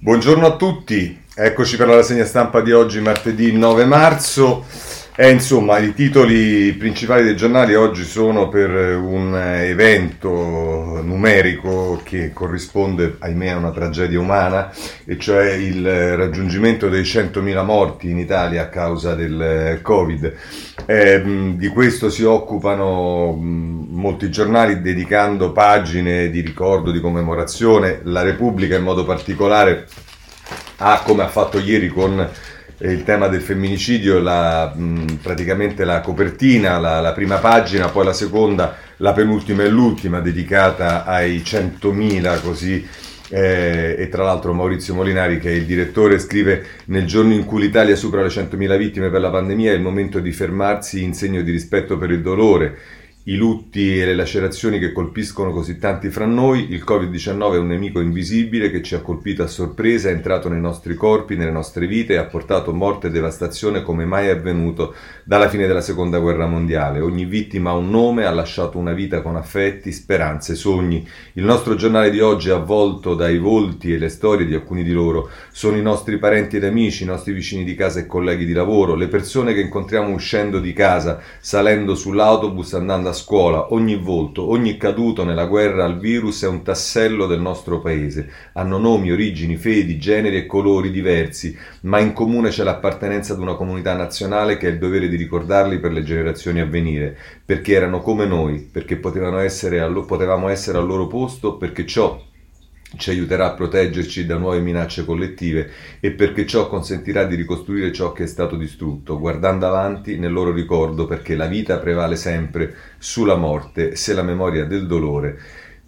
Buongiorno a tutti, eccoci per la rassegna stampa di oggi, martedì 9 marzo. E insomma, i titoli principali dei giornali oggi sono per un evento numerico che corrisponde, ahimè, a una tragedia umana, e cioè il raggiungimento dei 100.000 morti in Italia a causa del Covid. Eh, di questo si occupano molti giornali dedicando pagine di ricordo, di commemorazione. La Repubblica in modo particolare ha, come ha fatto ieri con il tema del femminicidio, la, mh, praticamente la copertina, la, la, prima pagina, poi la seconda, la penultima e l'ultima, dedicata ai 100.000 così. Eh, e tra l'altro Maurizio Molinari, che è il direttore, scrive nel giorno in cui l'Italia supera le 100.000 vittime per la pandemia è il momento di fermarsi in segno di rispetto per il dolore i lutti e le lacerazioni che colpiscono così tanti fra noi, il Covid-19 è un nemico invisibile che ci ha colpito a sorpresa, è entrato nei nostri corpi, nelle nostre vite e ha portato morte e devastazione come mai è avvenuto dalla fine della seconda guerra mondiale. Ogni vittima ha un nome, ha lasciato una vita con affetti, speranze, sogni. Il nostro giornale di oggi è avvolto dai volti e le storie di alcuni di loro. Sono i nostri parenti ed amici, i nostri vicini di casa e colleghi di lavoro, le persone che incontriamo uscendo di casa, salendo sull'autobus, andando a scuola, ogni volto, ogni caduto nella guerra al virus è un tassello del nostro paese. Hanno nomi, origini, fedi, generi e colori diversi, ma in comune c'è l'appartenenza ad una comunità nazionale che ha il dovere di ricordarli per le generazioni a venire, perché erano come noi, perché essere, potevamo essere al loro posto, perché ciò ci aiuterà a proteggerci da nuove minacce collettive e perché ciò consentirà di ricostruire ciò che è stato distrutto, guardando avanti nel loro ricordo perché la vita prevale sempre sulla morte se la memoria del dolore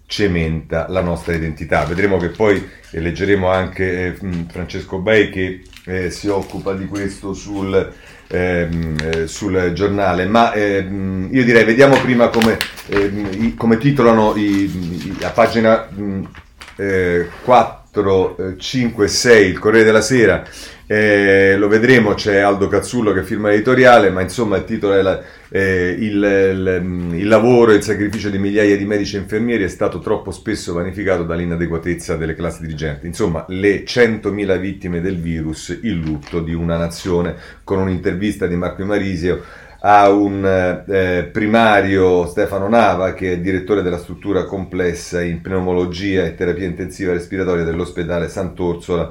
cementa la nostra identità. Vedremo che poi eh, leggeremo anche eh, Francesco Bei che eh, si occupa di questo sul, ehm, eh, sul giornale, ma ehm, io direi vediamo prima come, ehm, come titolano i, i, a pagina... Mh, eh, 4, 5, 6, il Corriere della Sera, eh, lo vedremo, c'è Aldo Cazzullo che firma l'editoriale, ma insomma il titolo è la, eh, il, il, il, lavoro e il sacrificio di migliaia di medici e infermieri è stato troppo spesso vanificato dall'inadeguatezza delle classi dirigenti. Insomma, le 100.000 vittime del virus, il lutto di una nazione, con un'intervista di Marco Marisio a un eh, primario Stefano Nava che è direttore della struttura complessa in pneumologia e terapia intensiva respiratoria dell'ospedale Sant'Orsola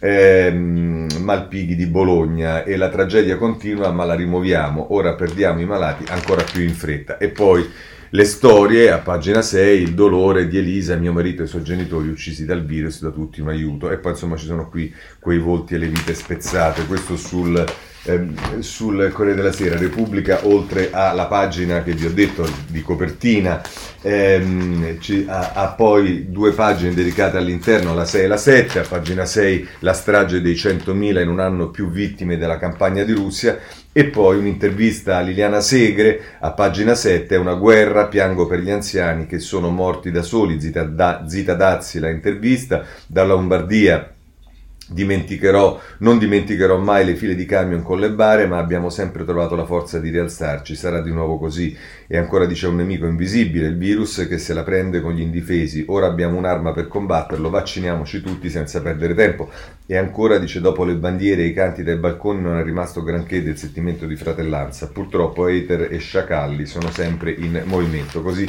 ehm, Malpighi di Bologna. E la tragedia continua ma la rimuoviamo, ora perdiamo i malati ancora più in fretta. E poi le storie, a pagina 6, il dolore di Elisa, mio marito e i suoi genitori uccisi dal virus, da tutti un aiuto. E poi insomma ci sono qui quei volti e le vite spezzate, questo sul Ehm, sul Corriere della Sera, Repubblica, oltre alla pagina che vi ho detto di copertina, ehm, ci, ha, ha, poi due pagine dedicate all'interno, la 6 e la 7, a pagina 6 la strage dei 100.000 in un anno più vittime della campagna di Russia e poi un'intervista a Liliana Segre a pagina 7, una guerra, piango per gli anziani che sono morti da soli, Zita, da, Zita Dazzi la intervista, dalla Lombardia Dimenticherò, non dimenticherò mai le file di camion con le bare, ma abbiamo sempre trovato la forza di rialzarci. Sarà di nuovo così. E ancora dice un nemico invisibile, il virus che se la prende con gli indifesi. Ora abbiamo un'arma per combatterlo, vacciniamoci tutti senza perdere tempo. E ancora dice dopo le bandiere e i canti dai balconi non è rimasto granché del sentimento di fratellanza. Purtroppo hater e sciacalli sono sempre in movimento. Così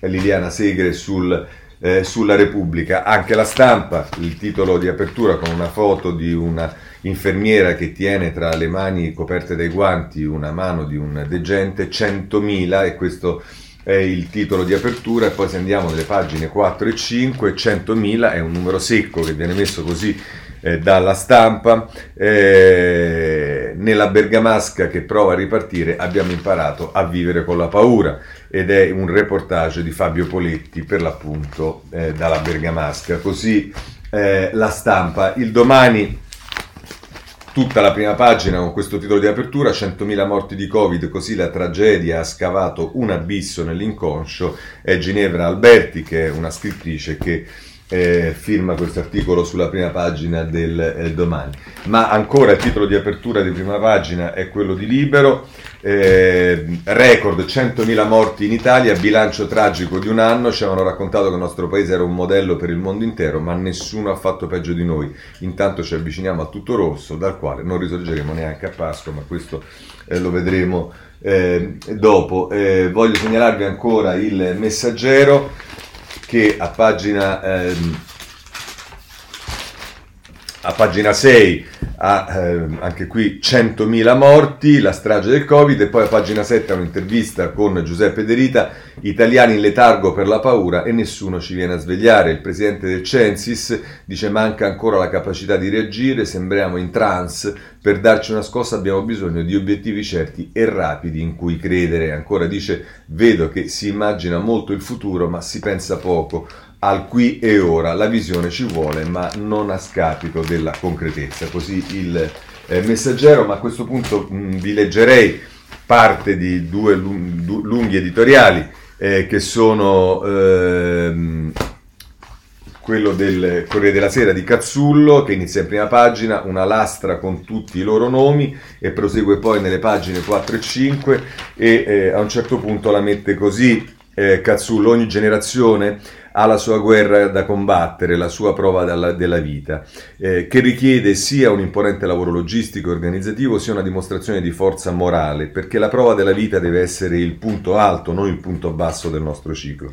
Liliana Segre sul eh, sulla Repubblica. Anche la stampa, il titolo di apertura con una foto di una infermiera che tiene tra le mani coperte dai guanti una mano di un degente, 100.000 e questo è il titolo di apertura e poi se andiamo nelle pagine 4 e 5, 100.000 è un numero secco che viene messo così eh, dalla stampa. Eh, nella bergamasca che prova a ripartire abbiamo imparato a vivere con la paura ed è un reportage di Fabio Poletti per l'appunto eh, dalla bergamasca. Così eh, la stampa. Il domani tutta la prima pagina con questo titolo di apertura, 100.000 morti di Covid, così la tragedia ha scavato un abisso nell'inconscio, è Ginevra Alberti che è una scrittrice che eh, firma questo articolo sulla prima pagina del eh, domani. Ma ancora il titolo di apertura di prima pagina è quello di Libero. Eh, record 100.000 morti in Italia, bilancio tragico di un anno. Ci avevano raccontato che il nostro paese era un modello per il mondo intero, ma nessuno ha fatto peggio di noi. Intanto ci avviciniamo a tutto rosso, dal quale non risorgeremo neanche a Pasqua, ma questo eh, lo vedremo eh, dopo. Eh, voglio segnalarvi ancora il messaggero che a pagina, ehm, a pagina 6 ha ehm, anche qui 100.000 morti, la strage del Covid e poi a pagina 7 un'intervista con Giuseppe De Rita, italiani in letargo per la paura e nessuno ci viene a svegliare. Il presidente del Censis dice manca ancora la capacità di reagire, sembriamo in trance, per darci una scossa abbiamo bisogno di obiettivi certi e rapidi in cui credere. Ancora dice vedo che si immagina molto il futuro ma si pensa poco al qui e ora. La visione ci vuole, ma non a scapito della concretezza. Così il eh, messaggero, ma a questo punto mh, vi leggerei parte di due lunghi editoriali eh, che sono ehm, quello del Corriere della Sera di Cazzullo che inizia in prima pagina, una lastra con tutti i loro nomi e prosegue poi nelle pagine 4 e 5 e eh, a un certo punto la mette così eh, Cazzullo, ogni generazione ha la sua guerra da combattere, la sua prova della, della vita, eh, che richiede sia un imponente lavoro logistico e organizzativo, sia una dimostrazione di forza morale, perché la prova della vita deve essere il punto alto, non il punto basso del nostro ciclo.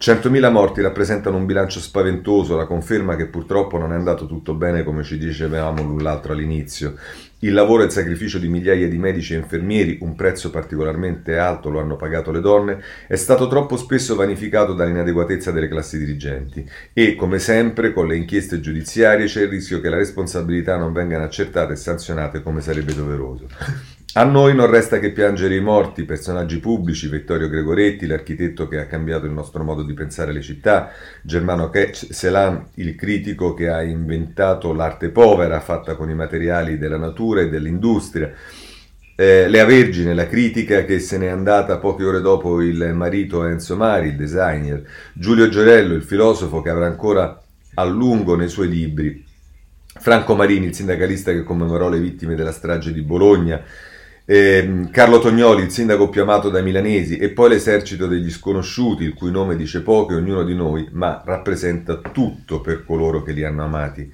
100.000 morti rappresentano un bilancio spaventoso, la conferma che purtroppo non è andato tutto bene come ci dicevamo l'altro all'inizio. Il lavoro e il sacrificio di migliaia di medici e infermieri, un prezzo particolarmente alto lo hanno pagato le donne, è stato troppo spesso vanificato dall'inadeguatezza delle classi dirigenti e, come sempre, con le inchieste giudiziarie c'è il rischio che la responsabilità non vengano accertate e sanzionate come sarebbe doveroso. A noi non resta che piangere i morti, personaggi pubblici, Vittorio Gregoretti, l'architetto che ha cambiato il nostro modo di pensare le città, Germano Selan, il critico che ha inventato l'arte povera fatta con i materiali della natura e dell'industria, eh, Lea Vergine, la critica che se n'è andata poche ore dopo il marito Enzo Mari, il designer, Giulio Giorello, il filosofo che avrà ancora a lungo nei suoi libri, Franco Marini, il sindacalista che commemorò le vittime della strage di Bologna, eh, Carlo Tognoli, il sindaco più amato dai milanesi, e poi l'esercito degli sconosciuti, il cui nome dice poco e ognuno di noi, ma rappresenta tutto per coloro che li hanno amati.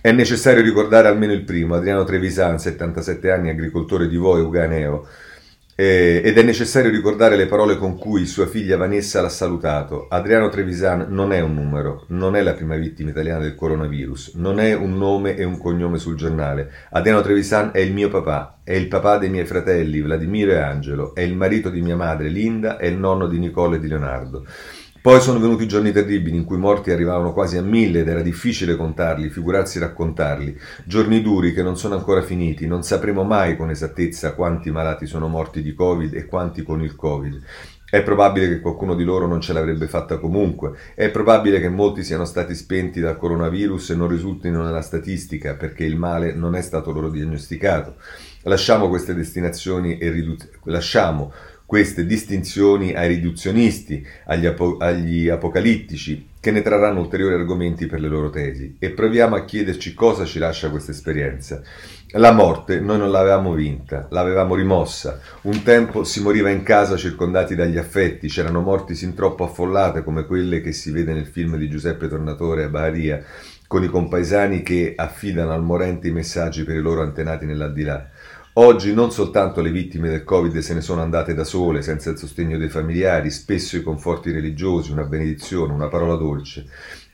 È necessario ricordare almeno il primo, Adriano Trevisan, 77 anni, agricoltore di Voi, Uganeo, eh, ed è necessario ricordare le parole con cui sua figlia Vanessa l'ha salutato. Adriano Trevisan non è un numero, non è la prima vittima italiana del coronavirus, non è un nome e un cognome sul giornale. Adriano Trevisan è il mio papà, è il papà dei miei fratelli Vladimiro e Angelo, è il marito di mia madre Linda, è il nonno di Nicole e di Leonardo. Poi sono venuti giorni terribili in cui morti arrivavano quasi a mille ed era difficile contarli, figurarsi raccontarli. Giorni duri che non sono ancora finiti, non sapremo mai con esattezza quanti malati sono morti di Covid e quanti con il Covid. È probabile che qualcuno di loro non ce l'avrebbe fatta comunque, è probabile che molti siano stati spenti dal coronavirus e non risultino nella statistica perché il male non è stato loro diagnosticato. Lasciamo queste destinazioni e ridu- queste distinzioni ai riduzionisti, agli, apo- agli, apocalittici, che ne trarranno ulteriori argomenti per le loro tesi, e proviamo a chiederci cosa ci lascia questa esperienza. La morte noi non l'avevamo vinta, l'avevamo rimossa. Un tempo si moriva in casa circondati dagli affetti, c'erano morti sin troppo affollate come quelle che si vede nel film di Giuseppe Tornatore a Baharia, con i compaesani che affidano al morente i messaggi per i loro antenati nell'aldilà. Oggi non soltanto le vittime del Covid se ne sono andate da sole, senza il sostegno dei familiari, spesso i conforti religiosi, una benedizione, una parola dolce.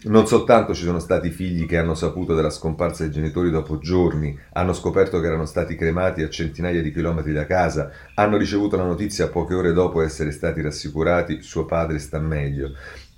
Non soltanto ci sono stati figli che hanno saputo della scomparsa dei genitori dopo giorni, hanno scoperto che erano stati cremati a centinaia di chilometri da casa, hanno ricevuto la notizia poche ore dopo essere stati rassicurati suo padre sta meglio.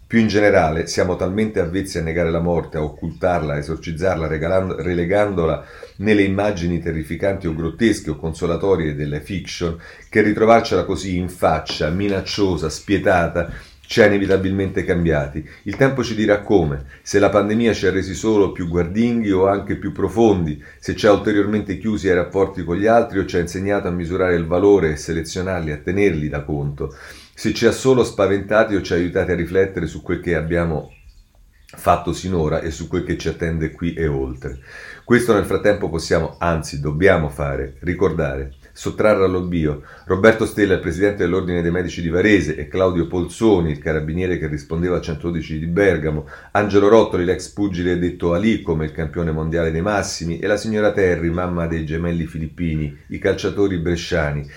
Più in generale, siamo talmente avvezzi a negare la morte, a occultarla, a esorcizzarla, relegandola nelle immagini terrificanti o grottesche o consolatorie delle fiction, che ritrovarcela così in faccia, minacciosa, spietata, ci ha inevitabilmente cambiati. Il tempo ci dirà come, se la pandemia ci ha resi solo più guardinghi o anche più profondi, se ci ha ulteriormente chiusi ai rapporti con gli altri o ci ha insegnato a misurare il valore e selezionarli, a tenerli da conto se ci ha solo spaventati o ci ha aiutati a riflettere su quel che abbiamo fatto sinora e su quel che ci attende qui e oltre. Questo nel frattempo possiamo, anzi dobbiamo fare, ricordare, sottrarre all'oblio Roberto Stella, il presidente dell'Ordine dei Medici di Varese, e Claudio Polzoni, il carabiniere che rispondeva al 112 di Bergamo, Angelo Rottoli, l'ex pugile detto Ali come il campione mondiale dei massimi, e la signora Terry, mamma dei gemelli filippini, i calciatori bresciani.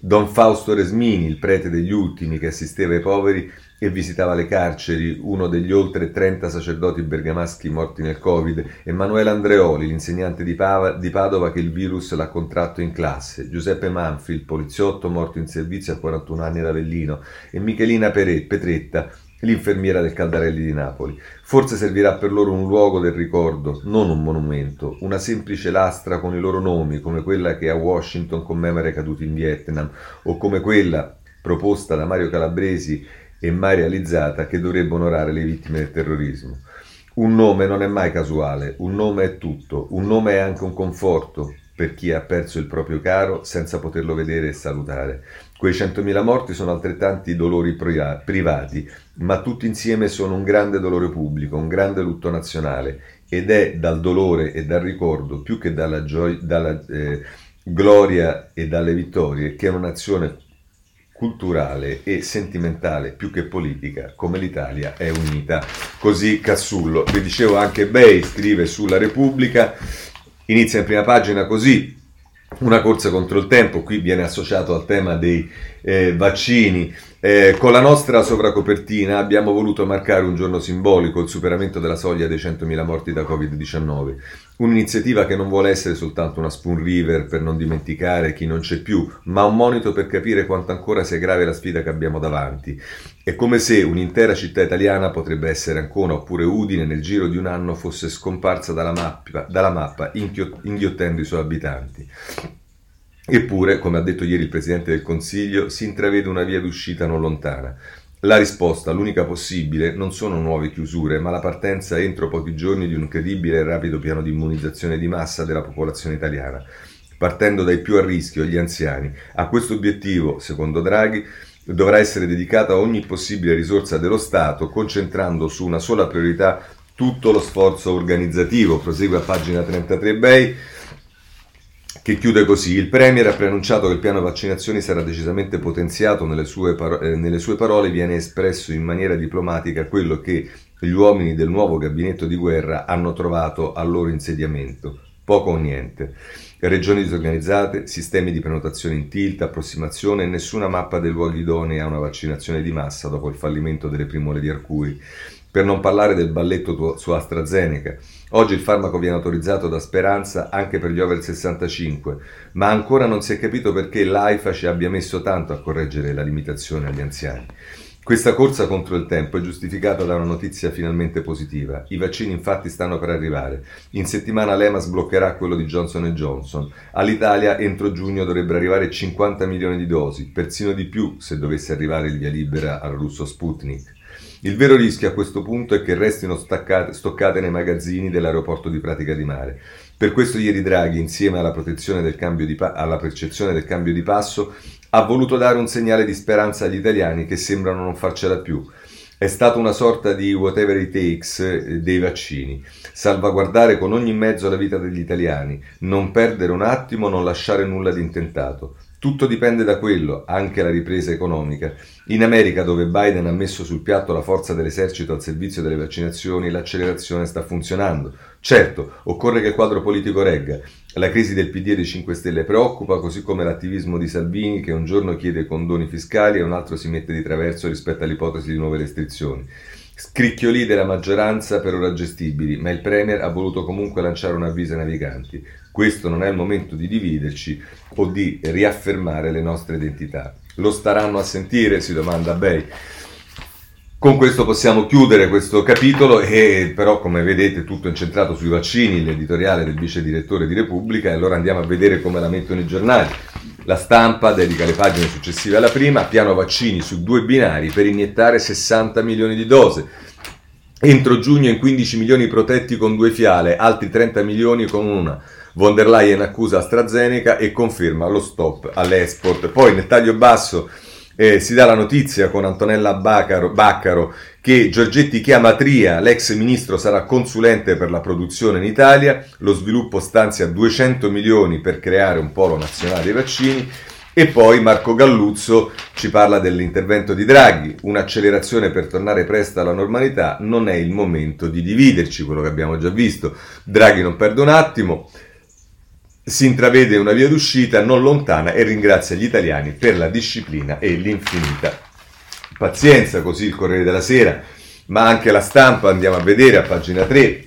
Don Fausto Resmini, il prete degli ultimi che assisteva i poveri e visitava le carceri, uno degli oltre 30 sacerdoti bergamaschi morti nel Covid, Emanuele Andreoli, l'insegnante di, Pava, di Padova che il virus l'ha contratto in classe, Giuseppe Manfi, il poliziotto morto in servizio a 41 anni ad Avellino, e Michelina Petretta, l'infermiera del Caldarelli di Napoli. Forse servirà per loro un luogo del ricordo, non un monumento, una semplice lastra con i loro nomi, come quella che a Washington commemora i caduti in Vietnam, o come quella proposta da Mario Calabresi e mai realizzata che dovrebbe onorare le vittime del terrorismo. Un nome non è mai casuale, un nome è tutto, un nome è anche un conforto per chi ha perso il proprio caro senza poterlo vedere e salutare. Quei 100.000 morti sono altrettanti dolori privati, ma tutti insieme sono un grande dolore pubblico, un grande lutto nazionale ed è dal dolore e dal ricordo, più che dalla, gioia, dalla eh, gloria e dalle vittorie, che una nazione culturale e sentimentale più che politica come l'Italia è unita. Così Cassullo. Vi dicevo anche Bay scrive sulla Repubblica, inizia in prima pagina così, una corsa contro il tempo, qui viene associato al tema dei eh, vaccini. Eh, con la nostra sovracopertina abbiamo voluto marcare un giorno simbolico, il superamento della soglia dei 100.000 morti da Covid-19. Un'iniziativa che non vuole essere soltanto una spoon river per non dimenticare chi non c'è più, ma un monito per capire quanto ancora sia grave la sfida che abbiamo davanti. È come se un'intera città italiana, potrebbe essere Ancona oppure Udine, nel giro di un anno fosse scomparsa dalla mappa, dalla mappa inghiottendo i suoi abitanti. Eppure, come ha detto ieri il Presidente del Consiglio, si intravede una via d'uscita non lontana. La risposta, l'unica possibile, non sono nuove chiusure, ma la partenza entro pochi giorni di un credibile e rapido piano di immunizzazione di massa della popolazione italiana, partendo dai più a rischio, gli anziani. A questo obiettivo, secondo Draghi, dovrà essere dedicata ogni possibile risorsa dello Stato, concentrando su una sola priorità tutto lo sforzo organizzativo. Prosegue a pagina 33 Bay che chiude così. Il Premier ha preannunciato che il piano vaccinazioni sarà decisamente potenziato, nelle sue, paro- eh, nelle sue parole viene espresso in maniera diplomatica quello che gli uomini del nuovo gabinetto di guerra hanno trovato al loro insediamento, poco o niente. Regioni disorganizzate, sistemi di prenotazione in tilt, approssimazione e nessuna mappa dei luoghi idonei a una vaccinazione di massa dopo il fallimento delle primole di Arcuri. Per non parlare del balletto su AstraZeneca. Oggi il farmaco viene autorizzato da Speranza anche per gli over 65, ma ancora non si è capito perché l'AIFA ci abbia messo tanto a correggere la limitazione agli anziani. Questa corsa contro il tempo è giustificata da una notizia finalmente positiva. I vaccini infatti stanno per arrivare. In settimana l'EMA sbloccherà quello di Johnson Johnson. All'Italia entro giugno dovrebbero arrivare 50 milioni di dosi, persino di più se dovesse arrivare il via libera al russo Sputnik. Il vero rischio a questo punto è che restino stoccate, stoccate nei magazzini dell'aeroporto di Pratica di Mare. Per questo ieri Draghi, insieme alla, pa- alla percezione del cambio di passo, ha voluto dare un segnale di speranza agli italiani che sembrano non farcela più. È stata una sorta di whatever it takes eh, dei vaccini. Salvaguardare con ogni mezzo la vita degli italiani, non perdere un attimo, non lasciare nulla di intentato. Tutto dipende da quello, anche la ripresa economica. In America, dove Biden ha messo sul piatto la forza dell'esercito al servizio delle vaccinazioni, l'accelerazione sta funzionando. Certo, occorre che il quadro politico regga. La crisi del PD e dei 5 Stelle preoccupa, così come l'attivismo di Salvini che un giorno chiede condoni fiscali e un altro si mette di traverso rispetto all'ipotesi di nuove restrizioni. Scricchioli della maggioranza per ora gestibili, ma il Premier ha voluto comunque lanciare un avviso ai naviganti. Questo non è il momento di dividerci o di riaffermare le nostre identità. Lo staranno a sentire? si domanda Bay. Con questo possiamo chiudere questo capitolo e però come vedete tutto incentrato sui vaccini, l'editoriale del vice direttore di Repubblica e allora andiamo a vedere come la mettono i giornali. La stampa dedica le pagine successive alla prima, piano vaccini su due binari per iniettare 60 milioni di dose. Entro giugno in 15 milioni protetti con due fiale, altri 30 milioni con una. Von der Leyen accusa AstraZeneca e conferma lo stop all'export. Poi nel taglio basso eh, si dà la notizia con Antonella Baccaro, Baccaro che Giorgetti chiama Tria, l'ex ministro sarà consulente per la produzione in Italia, lo sviluppo stanzia 200 milioni per creare un polo nazionale dei vaccini e poi Marco Galluzzo ci parla dell'intervento di Draghi, un'accelerazione per tornare presto alla normalità, non è il momento di dividerci, quello che abbiamo già visto. Draghi non perde un attimo, si intravede una via d'uscita non lontana e ringrazia gli italiani per la disciplina e l'infinita pazienza, così il Corriere della Sera, ma anche la stampa, andiamo a vedere a pagina 3,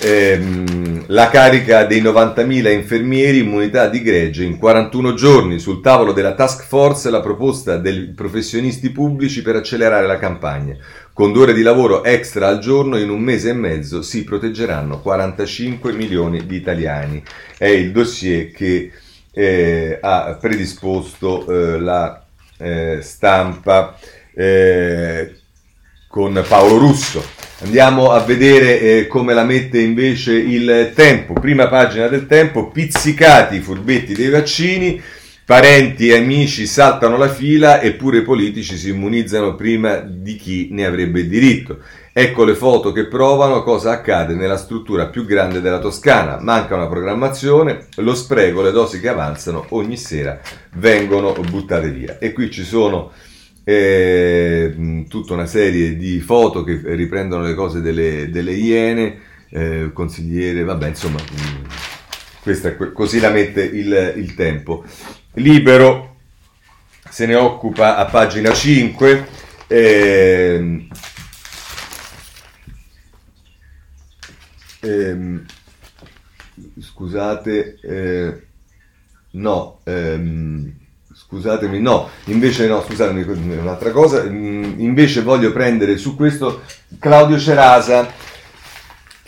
ehm, la carica dei 90.000 infermieri immunità di gregge in 41 giorni sul tavolo della task force la proposta dei professionisti pubblici per accelerare la campagna. Con due ore di lavoro extra al giorno in un mese e mezzo si proteggeranno 45 milioni di italiani. È il dossier che eh, ha predisposto eh, la eh, stampa eh, con Paolo Russo. Andiamo a vedere eh, come la mette invece il tempo. Prima pagina del tempo, pizzicati i furbetti dei vaccini, parenti e amici saltano la fila eppure i politici si immunizzano prima di chi ne avrebbe diritto. Ecco le foto che provano cosa accade nella struttura più grande della Toscana. Manca una programmazione, lo spreco, le dosi che avanzano ogni sera vengono buttate via. E qui ci sono eh, tutta una serie di foto che riprendono le cose delle, delle iene, eh, consigliere, vabbè, insomma, questa, così la mette il, il tempo. Libero se ne occupa a pagina 5. Eh, ehm, scusate, eh, no, ehm, scusatemi, no, invece no, scusatemi, un'altra cosa, mm, invece voglio prendere su questo Claudio Cerasa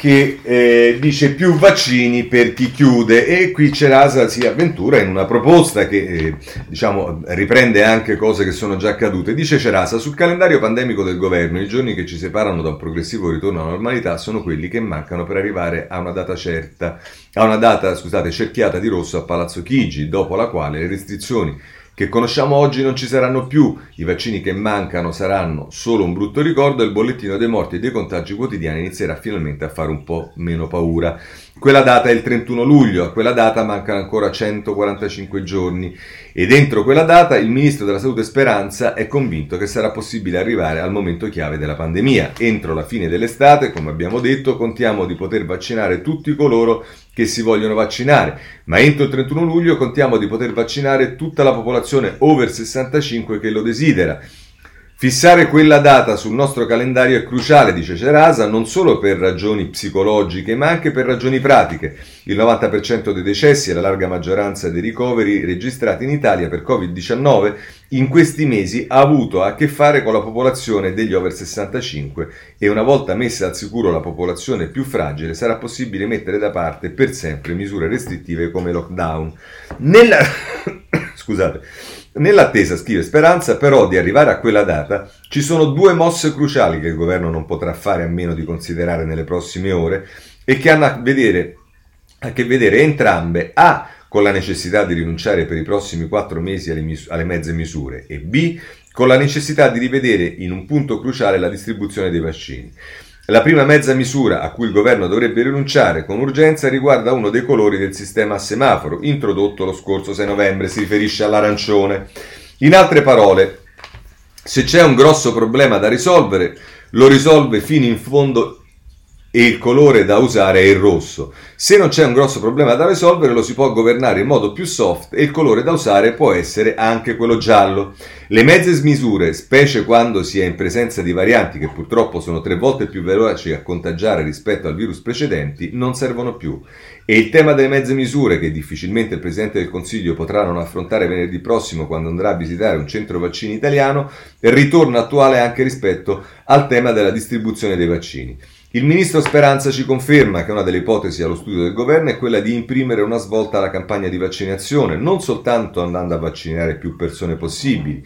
che eh, dice più vaccini per chi chiude e qui Cerasa si avventura in una proposta che eh, diciamo riprende anche cose che sono già accadute. Dice Cerasa, sul calendario pandemico del governo i giorni che ci separano da un progressivo ritorno alla normalità sono quelli che mancano per arrivare a una data certa, a una data, scusate, cerchiata di rosso a Palazzo Chigi, dopo la quale le restrizioni che conosciamo oggi non ci saranno più, i vaccini che mancano saranno solo un brutto ricordo e il bollettino dei morti e dei contagi quotidiani inizierà finalmente a fare un po' meno paura. Quella data è il 31 luglio, a quella data mancano ancora 145 giorni e dentro quella data il ministro della Salute Speranza è convinto che sarà possibile arrivare al momento chiave della pandemia. Entro la fine dell'estate, come abbiamo detto, contiamo di poter vaccinare tutti coloro che si vogliono vaccinare, ma entro il 31 luglio contiamo di poter vaccinare tutta la popolazione over 65 che lo desidera. Fissare quella data sul nostro calendario è cruciale, dice Cerasa, non solo per ragioni psicologiche, ma anche per ragioni pratiche. Il 90% dei decessi e la larga maggioranza dei ricoveri registrati in Italia per Covid-19 in questi mesi ha avuto a che fare con la popolazione degli over 65 e una volta messa al sicuro la popolazione più fragile sarà possibile mettere da parte per sempre misure restrittive come lockdown. Nella... Scusate. Nell'attesa, scrive Speranza, però di arrivare a quella data, ci sono due mosse cruciali che il governo non potrà fare a meno di considerare nelle prossime ore e che hanno a, vedere, a che vedere entrambe A con la necessità di rinunciare per i prossimi quattro mesi alle, mis- alle mezze misure e B con la necessità di rivedere in un punto cruciale la distribuzione dei vaccini. La prima mezza misura a cui il governo dovrebbe rinunciare con urgenza riguarda uno dei colori del sistema a semaforo, introdotto lo scorso 6 novembre, si riferisce all'arancione. In altre parole, se c'è un grosso problema da risolvere, lo risolve fino in fondo e il colore da usare è il rosso. Se non c'è un grosso problema da risolvere lo si può governare in modo più soft e il colore da usare può essere anche quello giallo. Le mezze smisure, specie quando si è in presenza di varianti che purtroppo sono tre volte più veloci a contagiare rispetto al virus precedenti, non servono più. E il tema delle mezze misure, che difficilmente il Presidente del Consiglio potrà non affrontare venerdì prossimo quando andrà a visitare un centro vaccini italiano, ritorna attuale anche rispetto al tema della distribuzione dei vaccini. Il ministro Speranza ci conferma che una delle ipotesi allo studio del governo è quella di imprimere una svolta alla campagna di vaccinazione, non soltanto andando a vaccinare più persone possibili,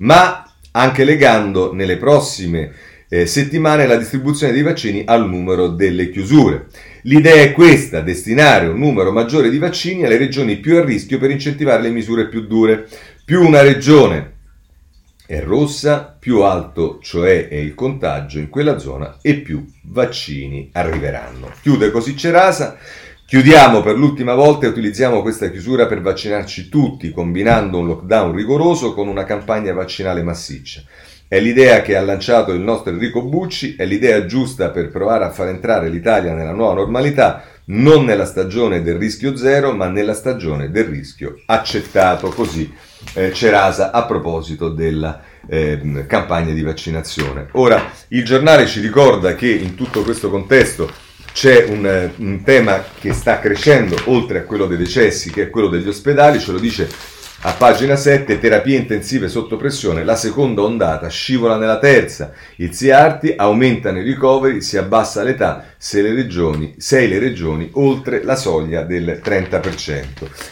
ma anche legando nelle prossime eh, settimane la distribuzione dei vaccini al numero delle chiusure. L'idea è questa, destinare un numero maggiore di vaccini alle regioni più a rischio per incentivare le misure più dure. Più una regione è rossa, più alto cioè è il contagio in quella zona e più vaccini arriveranno. Chiude così Cerasa. Chiudiamo per l'ultima volta e utilizziamo questa chiusura per vaccinarci tutti, combinando un lockdown rigoroso con una campagna vaccinale massiccia. È l'idea che ha lanciato il nostro Enrico Bucci, è l'idea giusta per provare a far entrare l'Italia nella nuova normalità, non nella stagione del rischio zero, ma nella stagione del rischio accettato. Così eh, Cerasa a proposito della eh, campagna di vaccinazione. Ora, il giornale ci ricorda che in tutto questo contesto c'è un, un, tema che sta crescendo oltre a quello dei decessi, che è quello degli ospedali, ce lo dice a pagina 7, terapie intensive sotto pressione, la seconda ondata scivola nella terza, i ziarti aumentano i ricoveri, si abbassa l'età se le regioni, sei le regioni oltre la soglia del 30%.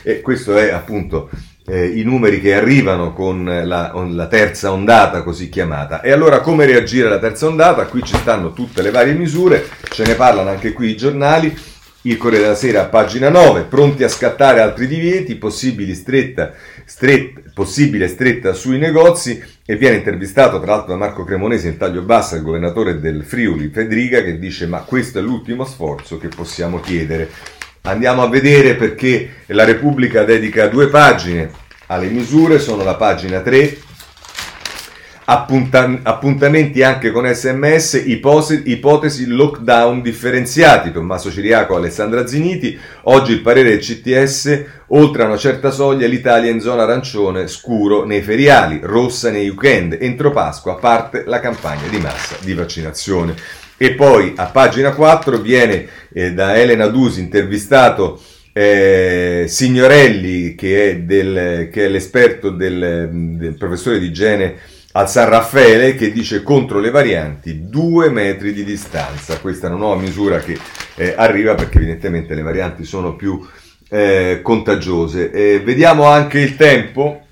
E questo è appunto eh, i numeri che arrivano con la, la, terza ondata così chiamata. E allora come reagire alla terza ondata? Qui ci stanno tutte le varie misure, ce ne parlano anche qui i giornali. Il Corriere della Sera pagina 9, pronti a scattare altri divieti, possibili stretta, stretta, possibile stretta sui negozi e viene intervistato tra l'altro da Marco Cremonesi in taglio basso, il governatore del Friuli Federica, che dice ma questo è l'ultimo sforzo che possiamo chiedere. Andiamo a vedere perché la Repubblica dedica due pagine alle misure, sono la pagina 3, Appunta- appuntamenti anche con sms, ipotesi, ipotesi lockdown differenziati, Tommaso Ciriaco, Alessandra Ziniti, oggi il parere del CTS, oltre a una certa soglia l'Italia in zona arancione, scuro nei feriali, rossa nei weekend, entro Pasqua parte la campagna di massa di vaccinazione. E poi a pagina 4 viene eh, da Elena Dusi intervistato eh, Signorelli, che è, del, che è l'esperto del, del, professore di igiene al San Raffaele, che dice contro le varianti due metri di distanza. Questa è una nuova misura che eh, arriva perché evidentemente le varianti sono più eh, contagiose. vediamo anche il tempo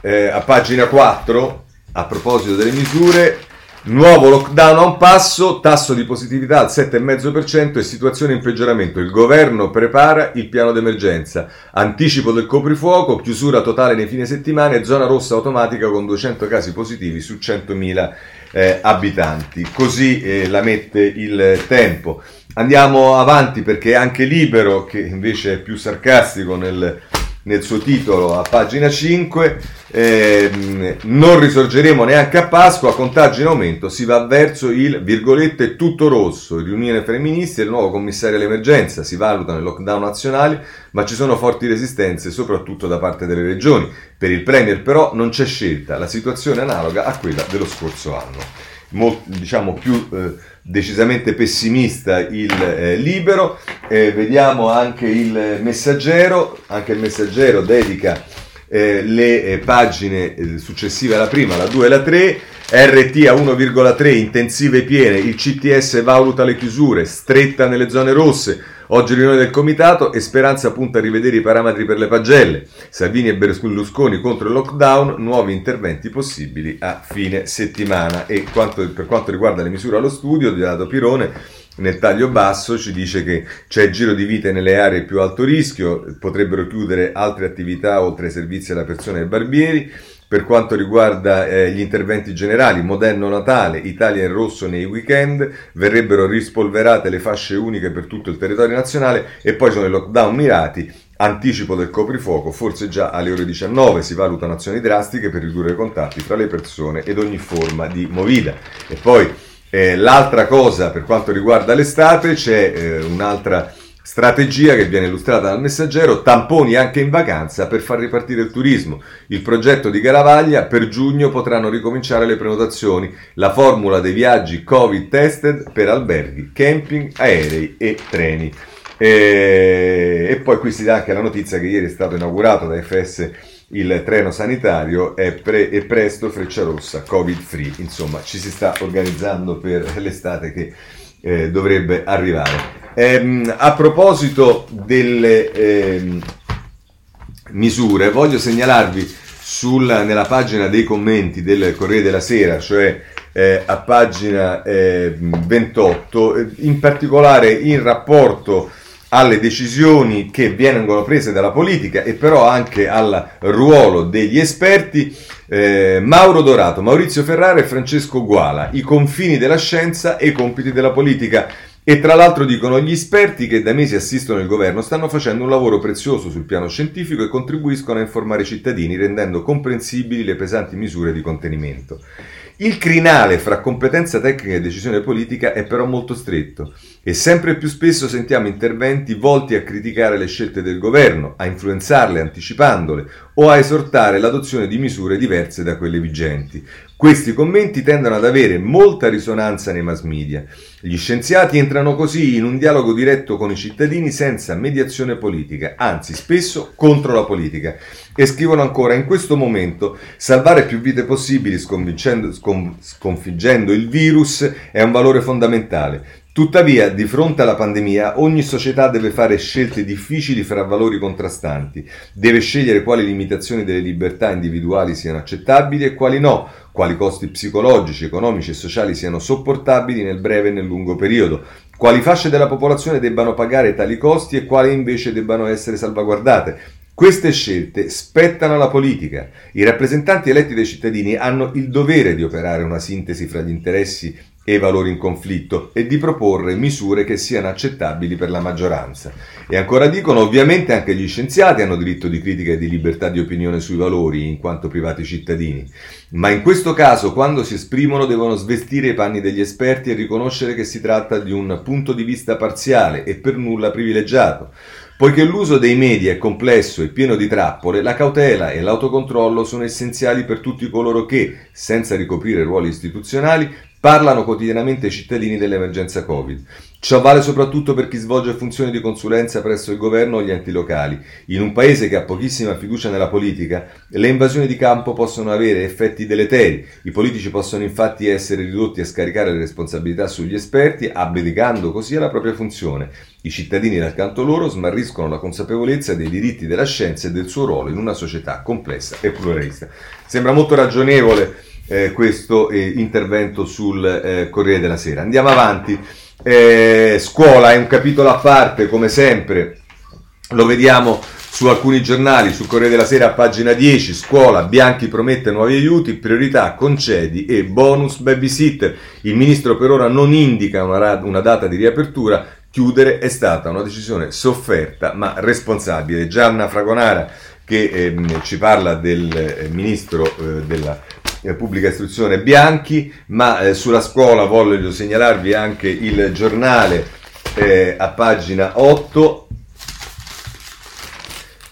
eh, a pagina 4 a proposito delle misure. Nuovo lockdown a un passo, tasso di positività al 7,5% e situazione in peggioramento. Il governo prepara il piano d'emergenza. Anticipo del coprifuoco, chiusura totale nei fine settimana e zona rossa automatica con 200 casi positivi su 100.000 eh, abitanti. Così eh, la mette il tempo. Andiamo avanti perché anche Libero, che invece è più sarcastico nel nel suo titolo a pagina 5, eh, non risorgeremo neanche a Pasqua, contagi in aumento, si va verso il virgolette tutto rosso, riunione femministi e il nuovo commissario all'emergenza, si valutano i lockdown nazionali, ma ci sono forti resistenze soprattutto da parte delle regioni. Per il Premier però non c'è scelta, la situazione è analoga a quella dello scorso anno. Molto, diciamo più eh, decisamente pessimista il eh, libero, eh, vediamo anche il messaggero, anche il messaggero dedica eh, le eh, pagine eh, successive alla prima, la 2 e la 3, RT a 1,3, intensive piene, il CTS valuta le chiusure, stretta nelle zone rosse, Oggi riunione del comitato e Speranza punta a rivedere i parametri per le pagelle. Salvini e Berlusconi contro il lockdown, nuovi interventi possibili a fine settimana. E quanto, per quanto riguarda le misure allo studio, di Dato Pirone, nel taglio basso ci dice che c'è giro di vite nelle aree più alto rischio, potrebbero chiudere altre attività oltre ai servizi alla persona e ai barbieri. Per quanto riguarda eh, gli interventi generali, moderno Natale, Italia in rosso nei weekend, verrebbero rispolverate le fasce uniche per tutto il territorio nazionale e poi sono i lockdown mirati, anticipo del coprifuoco, forse già alle ore 19 si valutano azioni drastiche per ridurre i contatti tra le persone ed ogni forma di movida. E poi eh, l'altra cosa per quanto riguarda l'estate c'è eh, un'altra Strategia che viene illustrata dal messaggero, tamponi anche in vacanza per far ripartire il turismo. Il progetto di Garavaglia, per giugno potranno ricominciare le prenotazioni. La formula dei viaggi Covid tested per alberghi, camping, aerei e treni. E, e poi qui si dà anche la notizia che ieri è stato inaugurato da FS il treno sanitario e, pre, e presto Freccia Rossa, Covid free. Insomma, ci si sta organizzando per l'estate che eh, dovrebbe arrivare. Ehm, a proposito delle ehm, misure, voglio segnalarvi sul, nella pagina dei commenti del Corriere della Sera, cioè eh, a pagina eh, 28, in particolare in rapporto alle decisioni che vengono prese dalla politica e però anche al ruolo degli esperti. Eh, Mauro Dorato, Maurizio Ferrara e Francesco Guala, i confini della scienza e i compiti della politica. E tra l'altro dicono gli esperti che da mesi assistono il governo stanno facendo un lavoro prezioso sul piano scientifico e contribuiscono a informare i cittadini rendendo comprensibili le pesanti misure di contenimento. Il crinale fra competenza tecnica e decisione politica è però molto stretto e sempre più spesso sentiamo interventi volti a criticare le scelte del governo, a influenzarle anticipandole o a esortare l'adozione di misure diverse da quelle vigenti. Questi commenti tendono ad avere molta risonanza nei mass media. Gli scienziati entrano così in un dialogo diretto con i cittadini senza mediazione politica, anzi spesso contro la politica. E scrivono ancora, in questo momento salvare più vite possibili sconfiggendo il virus è un valore fondamentale. Tuttavia, di fronte alla pandemia, ogni società deve fare scelte difficili fra valori contrastanti, deve scegliere quali limitazioni delle libertà individuali siano accettabili e quali no, quali costi psicologici, economici e sociali siano sopportabili nel breve e nel lungo periodo, quali fasce della popolazione debbano pagare tali costi e quali invece debbano essere salvaguardate. Queste scelte spettano alla politica. I rappresentanti eletti dai cittadini hanno il dovere di operare una sintesi fra gli interessi e valori in conflitto e di proporre misure che siano accettabili per la maggioranza. E ancora dicono, ovviamente anche gli scienziati hanno diritto di critica e di libertà di opinione sui valori in quanto privati cittadini, ma in questo caso quando si esprimono devono svestire i panni degli esperti e riconoscere che si tratta di un punto di vista parziale e per nulla privilegiato. Poiché l'uso dei media è complesso e pieno di trappole, la cautela e l'autocontrollo sono essenziali per tutti coloro che, senza ricoprire ruoli istituzionali, Parlano quotidianamente i cittadini dell'emergenza Covid. Ciò vale soprattutto per chi svolge funzioni di consulenza presso il governo o gli enti locali. In un paese che ha pochissima fiducia nella politica, le invasioni di campo possono avere effetti deleteri. I politici possono infatti essere ridotti a scaricare le responsabilità sugli esperti, abdicando così alla propria funzione. I cittadini dal canto loro smarriscono la consapevolezza dei diritti della scienza e del suo ruolo in una società complessa e pluralista. Sembra molto ragionevole eh, questo eh, intervento sul eh, Corriere della Sera. Andiamo avanti. Eh, scuola è un capitolo a parte, come sempre. Lo vediamo su alcuni giornali, sul Corriere della Sera a pagina 10, scuola, Bianchi promette nuovi aiuti, priorità, concedi e bonus babysitter. Il ministro per ora non indica una, una data di riapertura, chiudere è stata una decisione sofferta ma responsabile. Gianna Fragonara che eh, ci parla del eh, ministro eh, della eh, pubblica istruzione Bianchi, ma eh, sulla scuola voglio segnalarvi anche il giornale eh, a pagina 8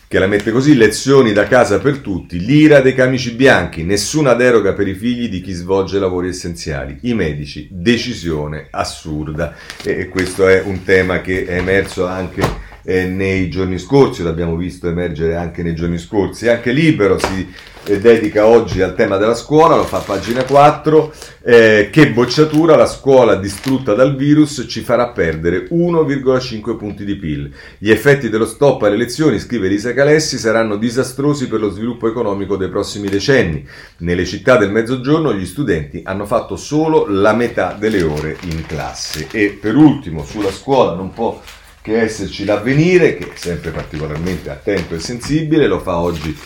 che la mette così, lezioni da casa per tutti, l'ira dei camici bianchi, nessuna deroga per i figli di chi svolge lavori essenziali, i medici, decisione assurda. E questo è un tema che è emerso anche eh, nei giorni scorsi, l'abbiamo visto emergere anche nei giorni scorsi, anche Libero si eh, dedica oggi al tema della scuola, lo fa a pagina 4, eh, che bocciatura, la scuola distrutta dal virus ci farà perdere 1,5 punti di PIL. Gli effetti dello stop alle elezioni, scrive Lisa Calessi, saranno disastrosi per lo sviluppo economico dei prossimi decenni. Nelle città del mezzogiorno gli studenti hanno fatto solo la metà delle ore in classe. E per ultimo, sulla scuola non può che esserci l'avvenire, che è sempre particolarmente attento e sensibile, lo fa oggi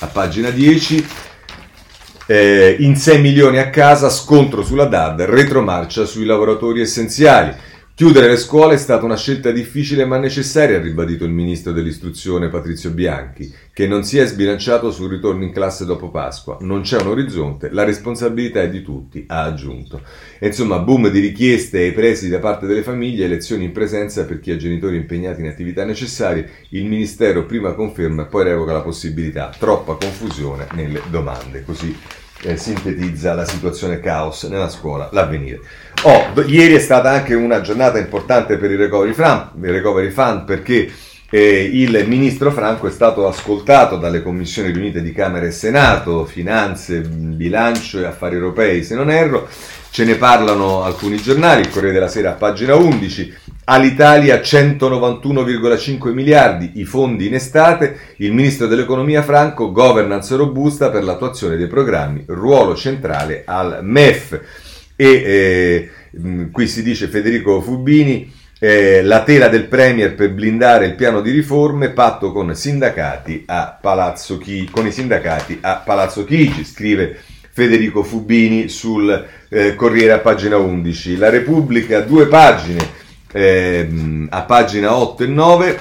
a pagina 10. Eh, in 6 milioni a casa, scontro sulla DAD, retromarcia sui lavoratori essenziali. Chiudere le scuole è stata una scelta difficile ma necessaria, ha ribadito il ministro dell'istruzione Patrizio Bianchi, che non si è sbilanciato sul ritorno in classe dopo Pasqua. Non c'è un orizzonte, la responsabilità è di tutti, ha aggiunto. E insomma, boom di richieste ai presidi da parte delle famiglie, lezioni in presenza per chi ha genitori impegnati in attività necessarie. Il ministero prima conferma e poi revoca la possibilità. Troppa confusione nelle domande. Così eh, sintetizza la situazione caos nella scuola, l'avvenire. Oh, ieri è stata anche una giornata importante per il Recovery Fund, il recovery fund perché eh, il ministro Franco è stato ascoltato dalle commissioni riunite di Camera e Senato, Finanze, Bilancio e Affari Europei, se non erro. Ce ne parlano alcuni giornali, il Corriere della Sera pagina 11, all'Italia 191,5 miliardi, i fondi in estate, il ministro dell'economia Franco, governance robusta per l'attuazione dei programmi, ruolo centrale al MEF. E eh, qui si dice Federico Fubini, eh, la tela del Premier per blindare il piano di riforme, patto con, sindacati a Palazzo Chi, con i sindacati a Palazzo Chigi, scrive Federico Fubini sul eh, Corriere a pagina 11. La Repubblica, due pagine, eh, a pagina 8 e 9,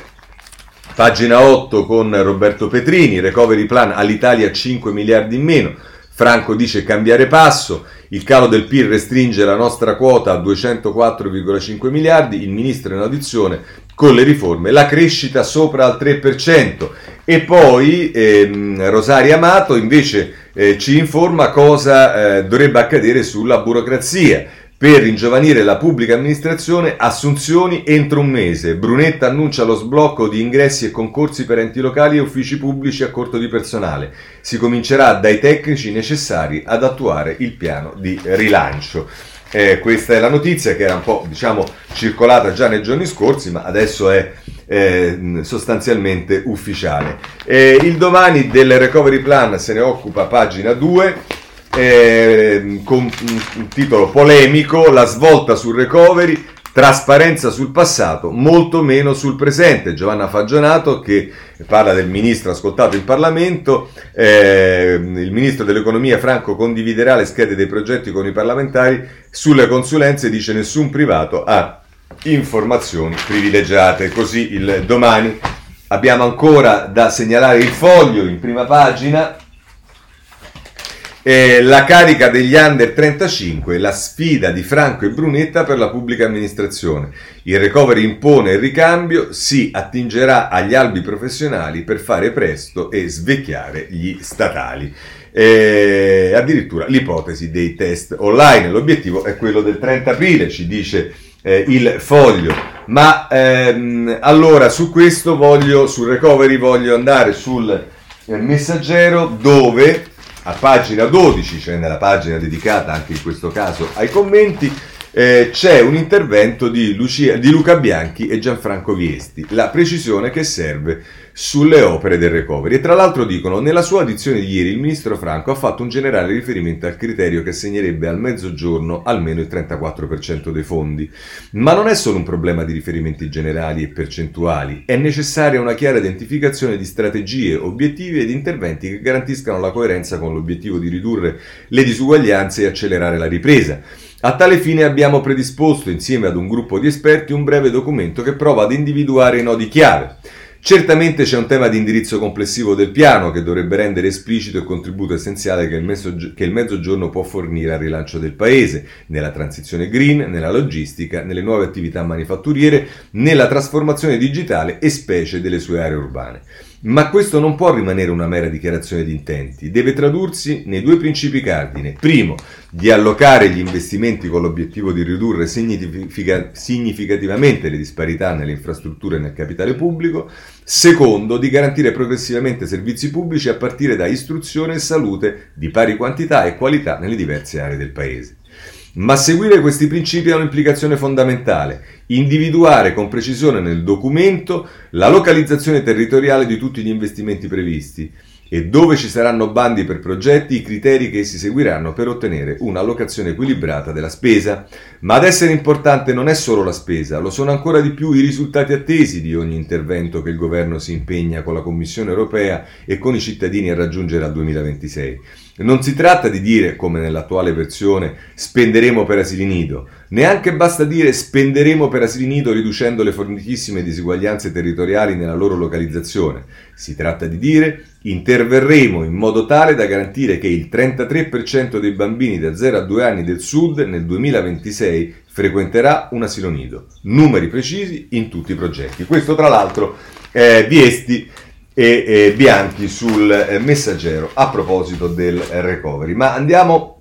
Pagina 8 con Roberto Petrini, recovery plan all'Italia 5 miliardi in meno. Franco dice cambiare passo, il calo del PIL restringe la nostra quota a 204,5 miliardi, il ministro in audizione con le riforme, la crescita sopra al 3%. E poi ehm, Rosaria Amato invece eh, ci informa cosa eh, dovrebbe accadere sulla burocrazia. Per ringiovanire la pubblica amministrazione, assunzioni entro un mese. Brunetta annuncia lo sblocco di ingressi e concorsi per enti locali e uffici pubblici a corto di personale. Si comincerà dai tecnici necessari ad attuare il piano di rilancio. Eh, questa è la notizia che era un po' diciamo, circolata già nei giorni scorsi, ma adesso è eh, sostanzialmente ufficiale. Eh, il domani del recovery plan se ne occupa pagina 2 eh, con un titolo polemico, la svolta sul recovery, trasparenza sul passato, molto meno sul presente. Giovanna Fagionato che parla del ministro ascoltato in Parlamento, eh, il ministro dell'economia Franco condividerà le schede dei progetti con i parlamentari, sulle consulenze dice nessun privato ha informazioni privilegiate, così il domani. Abbiamo ancora da segnalare il foglio in prima pagina, eh, la carica degli under 35, la sfida di Franco e Brunetta per la pubblica amministrazione. Il recovery impone il ricambio, si attingerà agli albi professionali per fare presto e svecchiare gli statali. Eh, addirittura l'ipotesi dei test online. L'obiettivo è quello del 30 aprile, ci dice eh, il foglio. Ma ehm, allora su questo voglio, sul recovery, voglio andare sul eh, messaggero dove a pagina 12, cioè nella pagina dedicata anche in questo caso ai commenti, eh, c'è un intervento di, Lucia, di, Luca Bianchi e Gianfranco Viesti, la precisione che serve sulle opere del recovery. E tra l'altro dicono, nella sua audizione di ieri il ministro Franco ha fatto un generale riferimento al criterio che assegnerebbe al mezzogiorno almeno il 34% dei fondi. Ma non è solo un problema di riferimenti generali e percentuali, è necessaria una chiara identificazione di strategie, obiettivi ed interventi che garantiscano la coerenza con l'obiettivo di ridurre le disuguaglianze e accelerare la ripresa. A tale fine abbiamo predisposto, insieme ad un gruppo di esperti, un breve documento che prova ad individuare i nodi chiave. Certamente c'è un tema di indirizzo complessivo del piano che dovrebbe rendere esplicito il contributo essenziale che il, mezzogiorno può fornire al rilancio del paese, nella transizione green, nella logistica, nelle nuove attività manifatturiere, nella trasformazione digitale e specie delle sue aree urbane. Ma questo non può rimanere una mera dichiarazione di intenti, deve tradursi nei due principi cardine. Primo, di allocare gli investimenti con l'obiettivo di ridurre significa- significativamente le disparità nelle infrastrutture e nel capitale pubblico. Secondo, di garantire progressivamente servizi pubblici a partire da istruzione e salute di pari quantità e qualità nelle diverse aree del Paese. Ma seguire questi principi ha un'implicazione fondamentale, individuare con precisione nel documento la localizzazione territoriale di tutti gli investimenti previsti e dove ci saranno bandi per progetti i criteri che essi seguiranno per ottenere un'allocazione equilibrata della spesa. Ma ad essere importante non è solo la spesa, lo sono ancora di più i risultati attesi di ogni intervento che il governo si impegna con la Commissione europea e con i cittadini a raggiungere al 2026. Non si tratta di dire, come nell'attuale versione, spenderemo per asili nido, neanche basta dire spenderemo per asili nido riducendo le fortissime disuguaglianze territoriali nella loro localizzazione. Si tratta di dire interverremo in modo tale da garantire che il 33% dei bambini da 0 a 2 anni del Sud nel 2026 frequenterà un asilo nido. Numeri precisi in tutti i progetti. Questo tra l'altro è Viesti e eh, Bianchi sul eh, messaggero a proposito del recovery. Ma andiamo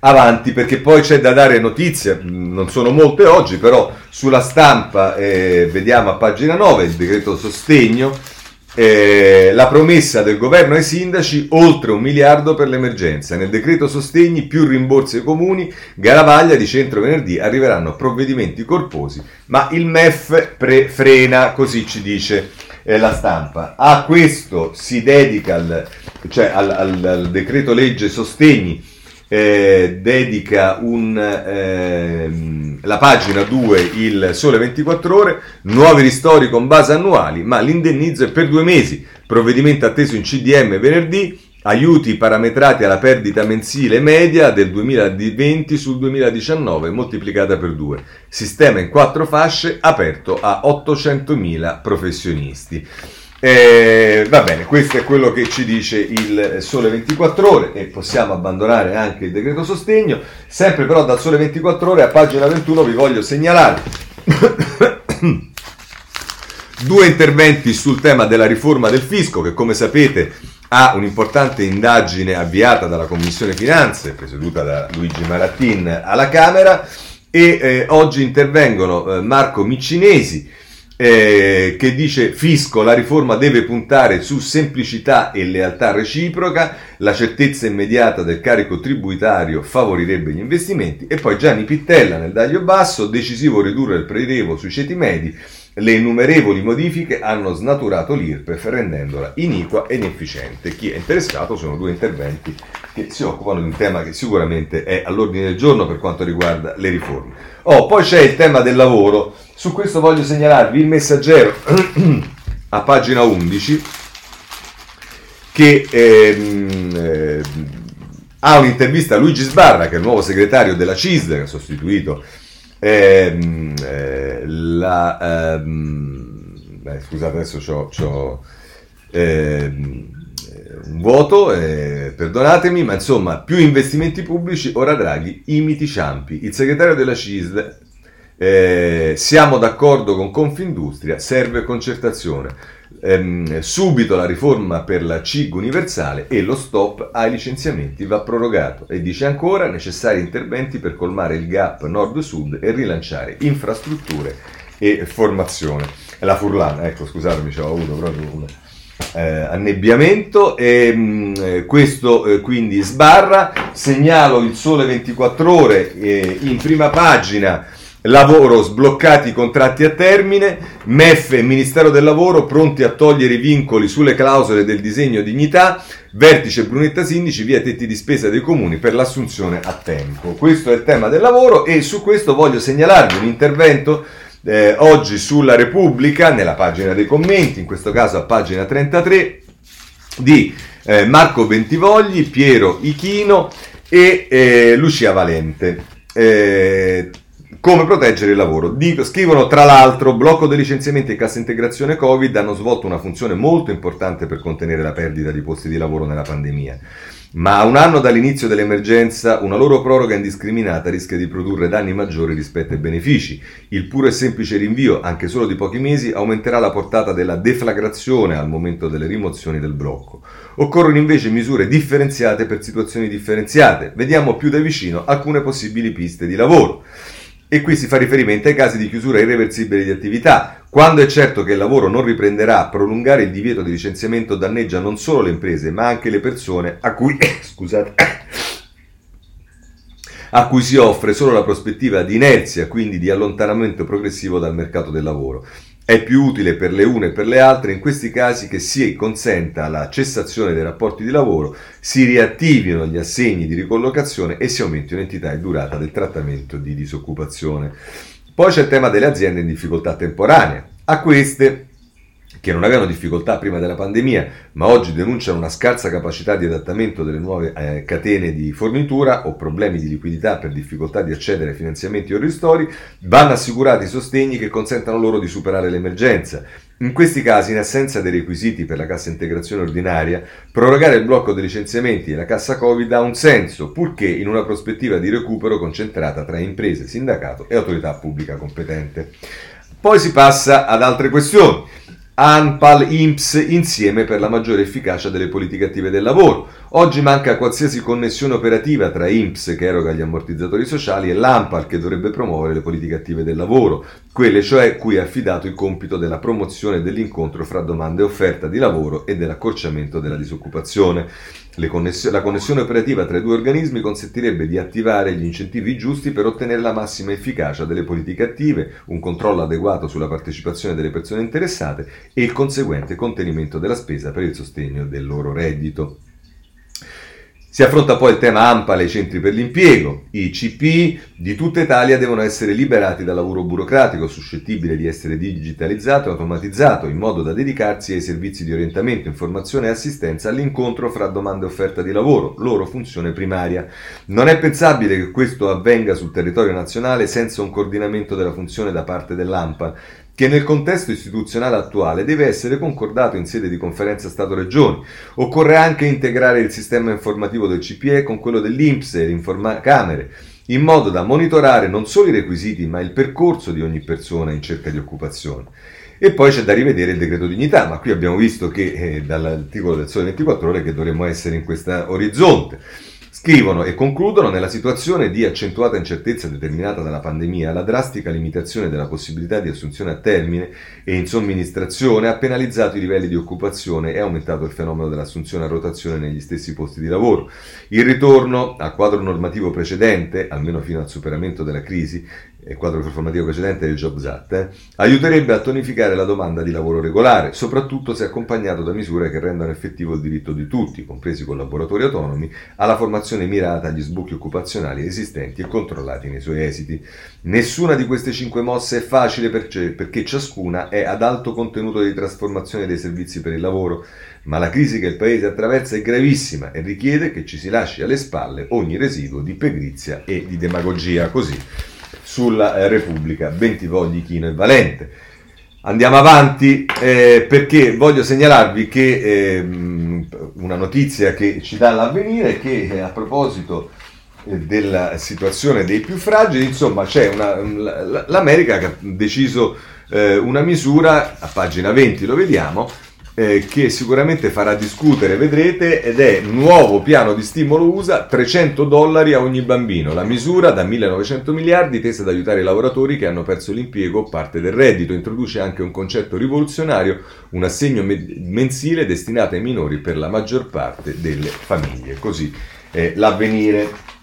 avanti perché poi c'è da dare notizie, non sono molte oggi, però sulla stampa eh, vediamo a pagina 9 il decreto sostegno. Eh, la promessa del governo ai sindaci oltre un miliardo per l'emergenza. Nel decreto sostegni più rimborsi ai comuni, Garavaglia di centro venerdì arriveranno provvedimenti corposi, ma il MEF pre- frena, così ci dice eh, la stampa. A questo si dedica, al, cioè al, al, al decreto legge sostegni, eh, dedica un, eh, la pagina 2, il Sole 24 Ore, nuovi ristori con base annuali, ma l'indennizzo è per due mesi, provvedimento atteso in CDM venerdì, aiuti parametrati alla perdita mensile media del 2020 sul 2019 moltiplicata per due, sistema in quattro fasce aperto a 800.000 professionisti. Eh, va bene, questo è quello che ci dice il Sole 24 Ore e possiamo abbandonare anche il decreto sostegno. Sempre però dal Sole 24 Ore a pagina 21 vi voglio segnalare due interventi sul tema della riforma del fisco che come sapete ha un'importante indagine avviata dalla Commissione Finanze, presieduta da Luigi Marattin alla Camera e eh, oggi intervengono eh, Marco Miccinesi eh, che dice fisco, la riforma deve puntare su semplicità e lealtà reciproca, la certezza immediata del carico tributario favorirebbe gli investimenti e poi Gianni Pittella nel taglio basso, decisivo ridurre il prelievo sui ceti medi, le innumerevoli modifiche hanno snaturato l'IRPEF rendendola iniqua e inefficiente. Chi è interessato sono due interventi che si occupano di un tema che sicuramente è all'ordine del giorno per quanto riguarda le riforme. Oh, poi c'è il tema del lavoro su questo voglio segnalarvi il messaggero a pagina 11 che ehm, eh, ha un'intervista a Luigi Sbarra, che è il nuovo segretario della CISD, che ha sostituito ehm, eh, la... Ehm, beh, scusate, adesso ho ehm, un vuoto, eh, perdonatemi, ma insomma, più investimenti pubblici, ora Draghi imiti Ciampi. Il segretario della CISD eh, siamo d'accordo con Confindustria, serve concertazione. Eh, subito la riforma per la CIG universale e lo stop ai licenziamenti va prorogato. E dice ancora necessari interventi per colmare il gap nord-sud e rilanciare infrastrutture e formazione. La Furlana, ecco scusatemi, ho avuto proprio un eh, annebbiamento e mh, mm, questo eh, quindi sbarra. Segnalo il sole 24 ore eh, in prima pagina Lavoro, sbloccati i contratti a termine, MEF e Ministero del Lavoro pronti a togliere i vincoli sulle clausole del disegno dignità, vertice Brunetta Sindici, via tetti di spesa dei comuni per l'assunzione a tempo. Questo è il tema del lavoro e su questo voglio segnalarvi un intervento eh, oggi sulla Repubblica, nella pagina dei commenti, in questo caso a pagina 33, di eh, Marco Bentivogli, Piero Ichino e eh, Lucia Valente. Come proteggere il lavoro? Dico, scrivono tra l'altro, blocco dei licenziamenti e cassa integrazione Covid hanno svolto una funzione molto importante per contenere la perdita di posti di lavoro nella pandemia. Ma a un anno dall'inizio dell'emergenza una loro proroga indiscriminata rischia di produrre danni maggiori rispetto ai benefici. Il puro e semplice rinvio, anche solo di pochi mesi, aumenterà la portata della deflagrazione al momento delle rimozioni del blocco. Occorrono invece misure differenziate per situazioni differenziate. Vediamo più da vicino alcune possibili piste di lavoro. E qui si fa riferimento ai casi di chiusura irreversibile di attività. Quando è certo che il lavoro non riprenderà, prolungare il divieto di licenziamento danneggia non solo le imprese, ma anche le persone a cui, scusate, a cui si offre solo la prospettiva di inerzia, quindi di allontanamento progressivo dal mercato del lavoro. È più utile per le une e per le altre in questi casi che si consenta la cessazione dei rapporti di lavoro, si riattivino gli assegni di ricollocazione e si aumenti l'entità e durata del trattamento di disoccupazione. Poi c'è il tema delle aziende in difficoltà temporanea. A queste che non avevano difficoltà prima della pandemia, ma oggi denunciano una scarsa capacità di adattamento delle nuove eh, catene di fornitura o problemi di liquidità per difficoltà di accedere ai finanziamenti o ristori, vanno assicurati sostegni che consentano loro di superare l'emergenza. In questi casi, in assenza dei requisiti per la cassa integrazione ordinaria, prorogare il blocco dei licenziamenti e la cassa Covid ha un senso, purché in una prospettiva di recupero concentrata tra imprese, sindacato e autorità pubblica competente. Poi si passa ad altre questioni. ANPAL, INPS insieme per la maggiore efficacia delle politiche attive del lavoro. Oggi manca qualsiasi connessione operativa tra INPS che eroga gli ammortizzatori sociali e l'ANPAL che dovrebbe promuovere le politiche attive del lavoro, quelle cioè cui è affidato il compito della promozione dell'incontro fra domanda e offerta di lavoro e dell'accorciamento della disoccupazione. Connessio- la connessione operativa tra i due organismi consentirebbe di attivare gli incentivi giusti per ottenere la massima efficacia delle politiche attive, un controllo adeguato sulla partecipazione delle persone interessate e il conseguente contenimento della spesa per il sostegno del loro reddito. Si affronta poi il tema AMPA i centri per l'impiego. I CP di tutta Italia devono essere liberati dal lavoro burocratico, suscettibile di essere digitalizzato e automatizzato, in modo da dedicarsi ai servizi di orientamento, informazione e assistenza all'incontro fra domanda e offerta di lavoro, loro funzione primaria. Non è pensabile che questo avvenga sul territorio nazionale senza un coordinamento della funzione da parte dell'AMPA, che nel contesto istituzionale attuale deve essere concordato in sede di conferenza Stato-Regioni. Occorre anche integrare il sistema informativo del CPE con quello dell'INPS e l'Informacamere, in modo da monitorare non solo i requisiti, ma il percorso di ogni persona in cerca di occupazione. E poi c'è da rivedere il decreto dignità, ma qui abbiamo visto che eh, dall'articolo del Sole 24 ore che dovremmo essere in questo orizzonte. Scrivono e concludono nella situazione di accentuata incertezza determinata dalla pandemia, la drastica limitazione della possibilità di assunzione a termine e in somministrazione ha penalizzato i livelli di occupazione e aumentato il fenomeno dell'assunzione a rotazione negli stessi posti di lavoro. Il ritorno al quadro normativo precedente, almeno fino al superamento della crisi, il quadro formativo precedente del Jobs Act, eh, aiuterebbe a tonificare la domanda di lavoro regolare, soprattutto se accompagnato da misure che rendano effettivo il diritto di tutti, compresi i collaboratori autonomi, alla formazione mirata agli sbocchi occupazionali esistenti e controllati nei suoi esiti. Nessuna di queste cinque mosse è facile perché ciascuna è ad alto contenuto di trasformazione dei servizi per il lavoro, ma la crisi che il Paese attraversa è gravissima e richiede che ci si lasci alle spalle ogni residuo di pigrizia e di demagogia. Così sulla eh, Repubblica, Bentivogli, Chino e Valente. Andiamo avanti eh, perché voglio segnalarvi che eh, una notizia che ci dà l'avvenire è che eh, a proposito eh, della situazione dei più fragili, insomma, c'è una, l'America che ha deciso eh, una misura, a pagina 20 lo vediamo, eh, che sicuramente farà discutere, vedrete, ed è nuovo piano di stimolo USA, 300 dollari a ogni bambino, la misura da 1900 miliardi tesa ad aiutare i lavoratori che hanno perso l'impiego o parte del reddito, introduce anche un concetto rivoluzionario, un assegno me- mensile destinato ai minori per la maggior parte delle famiglie, così è l'avvenire.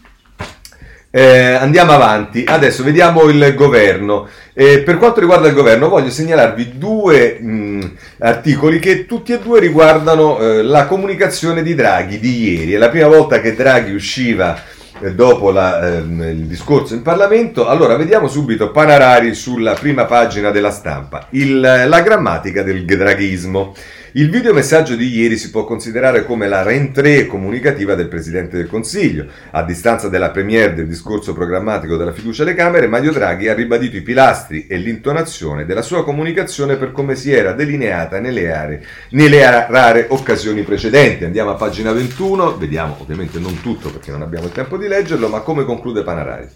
Eh, andiamo avanti, adesso vediamo il governo. Eh, per quanto riguarda il governo, voglio segnalarvi due mh, articoli che tutti e due riguardano eh, la comunicazione di Draghi di ieri. È la prima volta che Draghi usciva eh, dopo la, ehm, il discorso in Parlamento. Allora, vediamo subito Panarari sulla prima pagina della stampa. Il, la grammatica del draghismo. Il videomessaggio di ieri si può considerare come la rentrée comunicativa del Presidente del Consiglio. A distanza della premiere del discorso programmatico della fiducia alle Camere, Mario Draghi ha ribadito i pilastri e l'intonazione della sua comunicazione per come si era delineata nelle, aree, nelle rare occasioni precedenti. Andiamo a pagina 21, vediamo ovviamente non tutto perché non abbiamo il tempo di leggerlo, ma come conclude Panarari.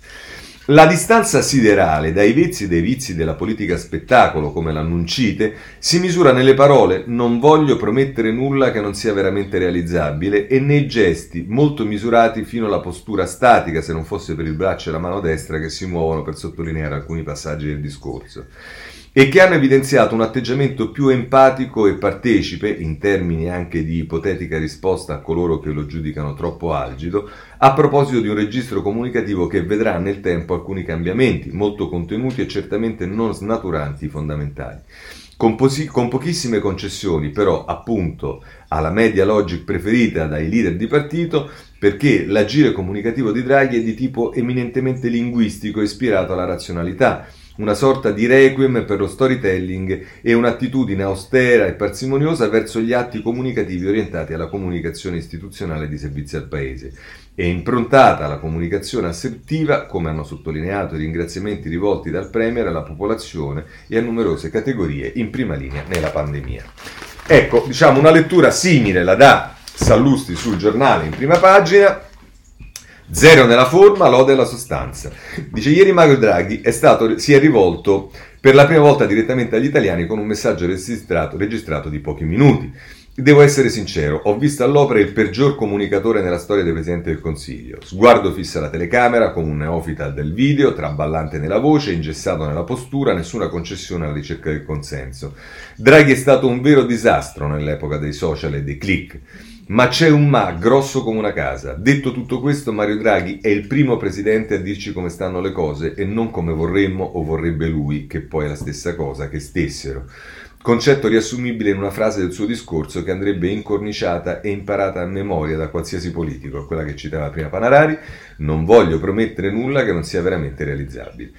La distanza siderale dai vizi dei vizi della politica spettacolo, come l'annuncite, si misura nelle parole non voglio promettere nulla che non sia veramente realizzabile e nei gesti molto misurati fino alla postura statica, se non fosse per il braccio e la mano destra che si muovono per sottolineare alcuni passaggi del discorso e che hanno evidenziato un atteggiamento più empatico e partecipe, in termini anche di ipotetica risposta a coloro che lo giudicano troppo algido, a proposito di un registro comunicativo che vedrà nel tempo alcuni cambiamenti, molto contenuti e certamente non snaturanti fondamentali. Con, posi- con, pochissime concessioni, però, appunto, alla media logic preferita dai leader di partito, perché l'agire comunicativo di Draghi è di tipo eminentemente linguistico ispirato alla razionalità, una sorta di requiem per lo storytelling e un'attitudine austera e parsimoniosa verso gli atti comunicativi orientati alla comunicazione istituzionale di servizi al Paese. È improntata alla comunicazione assertiva, come hanno sottolineato i ringraziamenti rivolti dal Premier alla popolazione e a numerose categorie in prima linea nella pandemia. Ecco, diciamo una lettura simile la dà Sallusti sul giornale in prima pagina Zero nella forma, lode alla sostanza. Dice ieri Mario Draghi è stato, si è rivolto per la prima volta direttamente agli italiani con un messaggio registrato, registrato di pochi minuti. Devo essere sincero, ho visto all'opera il peggior comunicatore nella storia del Presidente del Consiglio. Sguardo fisso alla telecamera, come un neofita del video, traballante nella voce, ingessato nella postura, nessuna concessione alla ricerca del consenso. Draghi è stato un vero disastro nell'epoca dei social e dei click. Ma c'è un ma grosso come una casa. Detto tutto questo, Mario Draghi è il primo presidente a dirci come stanno le cose e non come vorremmo o vorrebbe lui, che poi è la stessa cosa, che stessero. Concetto riassumibile in una frase del suo discorso che andrebbe incorniciata e imparata a memoria da qualsiasi politico, quella che citava prima Panarari, non voglio promettere nulla che non sia veramente realizzabile.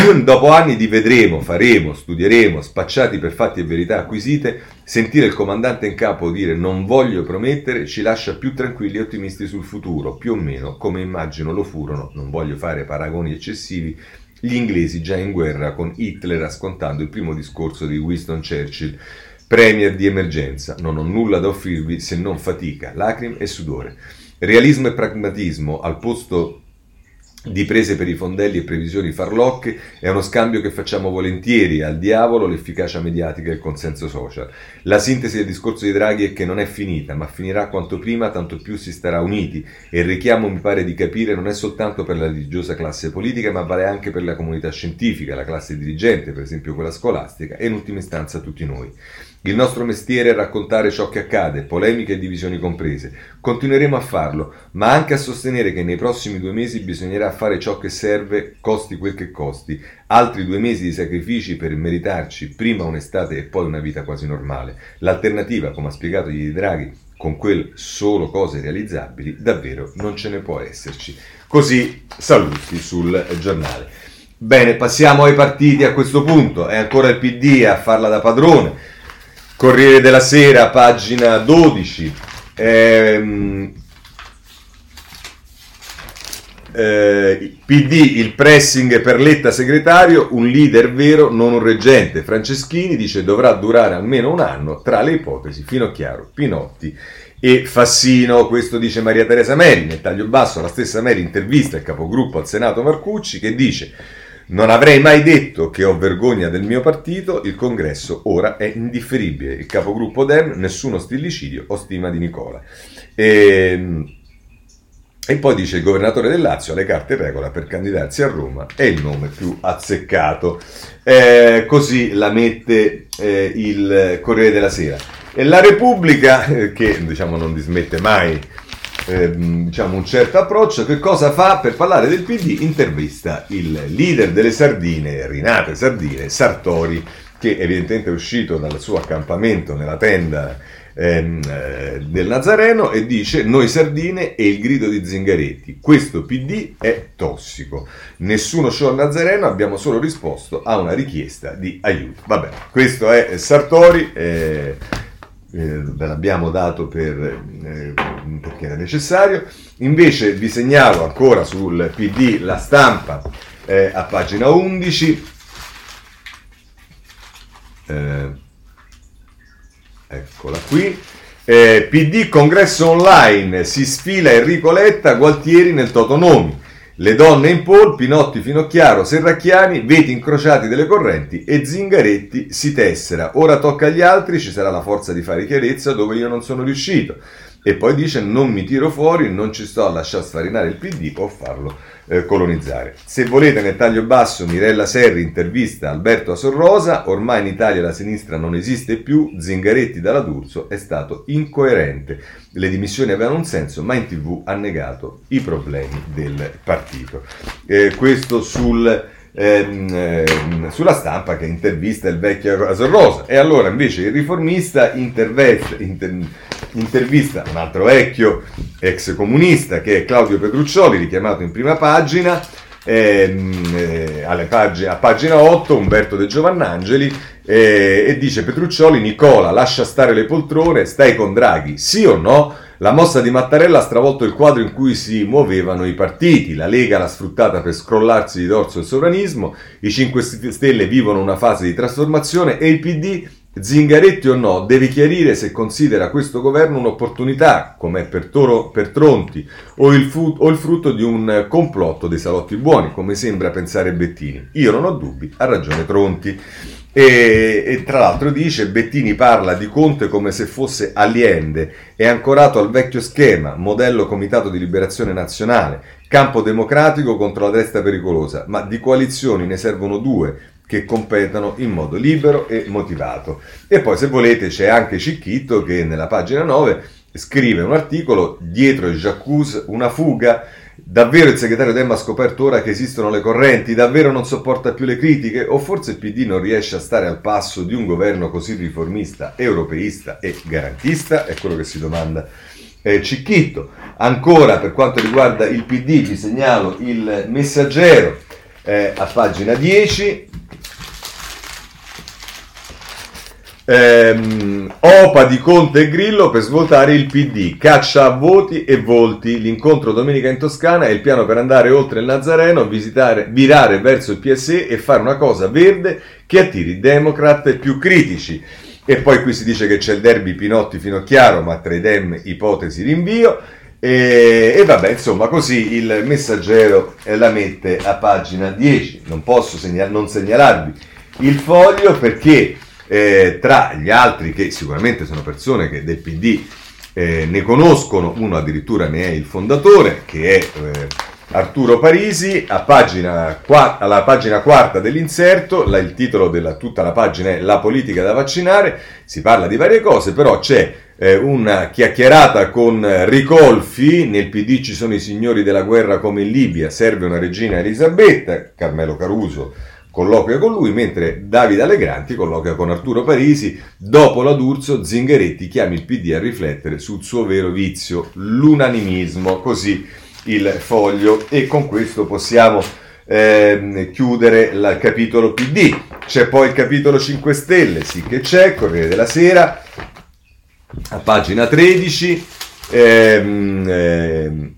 Dopo anni di vedremo, faremo, studieremo, spacciati per fatti e verità acquisite, sentire il comandante in capo dire non voglio promettere ci lascia più tranquilli e ottimisti sul futuro, più o meno come immagino lo furono, non voglio fare paragoni eccessivi, gli inglesi già in guerra con Hitler ascoltando il primo discorso di Winston Churchill, premier di emergenza, non ho nulla da offrirvi se non fatica, lacrime e sudore. Realismo e pragmatismo al posto di prese per i fondelli e previsioni farlocche è uno scambio che facciamo volentieri al diavolo l'efficacia mediatica e il consenso social. La sintesi del discorso di Draghi è che non è finita, ma finirà quanto prima, tanto più si starà uniti e il richiamo mi pare di capire non è soltanto per la religiosa classe politica, ma vale anche per la comunità scientifica, la classe dirigente, per esempio quella scolastica e in ultima istanza tutti noi. Il nostro mestiere è raccontare ciò che accade, polemiche e divisioni comprese. Continueremo a farlo, ma anche a sostenere che nei prossimi due mesi bisognerà fare ciò che serve, costi quel che costi. Altri due mesi di sacrifici per meritarci prima un'estate e poi una vita quasi normale. L'alternativa, come ha spiegato gli Draghi, con quel solo cose realizzabili, davvero non ce ne può esserci. Così saluti sul giornale. Bene, passiamo ai partiti a questo punto. È ancora il PD a farla da padrone. Corriere della Sera, pagina 12. Ehm, eh, PD, il pressing per Letta segretario, un leader vero, non un reggente. Franceschini dice dovrà durare almeno un anno tra le ipotesi Finocchiaro, Pinotti e Fassino. Questo dice Maria Teresa Meri. Nel taglio basso la stessa Meri intervista il capogruppo al Senato Marcucci che dice non avrei mai detto che ho vergogna del mio partito, il congresso ora è indifferibile. Il capogruppo Dem, nessuno stillicidio o stima di Nicola. E, ehm, e poi dice il governatore del Lazio, le carte in regola per candidarsi a Roma, è il nome più azzeccato. Eh, così la mette eh, il Corriere della Sera. E la Repubblica, eh, che diciamo non dismette mai ehm, diciamo un certo approccio. Che cosa fa per parlare del PD? Intervista il leader delle sardine, Rinate Sardine, Sartori, che evidentemente è uscito dal suo accampamento nella tenda ehm, eh, del Nazareno e dice noi sardine e il grido di Zingaretti. Questo PD è tossico. Nessuno show al Nazareno, abbiamo solo risposto a una richiesta di aiuto. Vabbè, questo è Sartori. Eh, eh, ve l'abbiamo dato per, eh, perché era necessario. Invece vi segnalo ancora sul PD la stampa eh, a pagina 11. Eh, eccola qui. Eh, PD congresso online, si sfila Enrico Letta, Gualtieri nel Totonomi. Le donne in pole, Pinotti, Finocchiaro, Serracchiani, veti incrociati delle correnti e Zingaretti si tessera. Ora tocca agli altri, ci sarà la forza di fare chiarezza dove io non sono riuscito. E poi dice non mi tiro fuori, non ci sto a lasciare sfarinare il PD, può farlo eh, colonizzare. Se volete nel taglio basso Mirella Serri intervista Alberto Asorrosa, ormai in Italia la sinistra non esiste più, Zingaretti dalla D'Urso è stato incoerente. Le dimissioni avevano un senso, ma in tv ha negato i problemi del partito. Eh, questo sul ehm, ehm, sulla stampa che intervista il vecchio Asorrosa. E allora invece il riformista intervesta, inter, intervista un altro vecchio ex comunista che è Claudio Petruccioli, richiamato in prima pagina. Ehm, eh, pag- a pagina 8 Umberto De Giovannangeli eh, e dice Petruccioli Nicola lascia stare le poltrone stai con Draghi sì o no la mossa di Mattarella ha stravolto il quadro in cui si muovevano i partiti, la Lega l'ha sfruttata per scrollarsi di dorso il sovranismo, i 5 Stelle vivono una fase di trasformazione e il PD, Zingaretti o no, deve chiarire se considera questo governo un'opportunità, come per, Toro, per Tronti, o il, fu, o il frutto di un complotto dei salotti buoni, come sembra pensare Bettini. Io non ho dubbi, ha ragione Tronti. E, e, tra l'altro dice Bettini parla di Conte come se fosse aliende, è ancorato al vecchio schema, modello Comitato di Liberazione Nazionale, campo democratico contro la destra pericolosa, ma di coalizioni ne servono due che competano in modo libero e motivato. E poi se volete c'è anche Cicchitto che nella pagina 9 scrive un articolo dietro il Jacuzzi, una fuga. Davvero il segretario Demma ha scoperto ora che esistono le correnti? Davvero non sopporta più le critiche? O forse il PD non riesce a stare al passo di un governo così riformista, europeista e garantista? È quello che si domanda eh, Cicchitto. Ancora per quanto riguarda il PD vi segnalo il messaggero eh, a pagina 10 Ehm, Opa di Conte e Grillo per svuotare il PD, caccia a voti e volti, l'incontro domenica in Toscana è il piano per andare oltre il Nazareno, visitare, virare verso il PSE e fare una cosa verde che attiri democrat più critici. E poi qui si dice che c'è il derby Pinotti fino a chiaro, ma tra i dem ipotesi rinvio. E, e, vabbè, insomma, così il messaggero la mette a pagina 10. Non posso segnal- non segnalarvi il foglio perché eh, tra gli altri che sicuramente sono persone che del PD eh, ne conoscono, uno addirittura ne è il fondatore, che è eh, Arturo Parisi, pagina, qua, alla pagina quarta dell'inserto, la, il titolo della tutta la pagina è La politica da vaccinare, si parla di varie cose, però c'è eh, una chiacchierata con Ricolfi, nel PD ci sono i signori della guerra come in Libia, serve una regina Elisabetta, Carmelo Caruso colloquia con lui, mentre Davide Allegranti colloquia con Arturo Parisi. Dopo la D'Urso, Zingaretti chiama il PD a riflettere sul suo vero vizio, l'unanimismo, così il foglio. E con questo possiamo eh, chiudere il capitolo PD. C'è poi il capitolo 5 Stelle, sì che c'è, Corriere della Sera, a pagina 13. Ehm, ehm,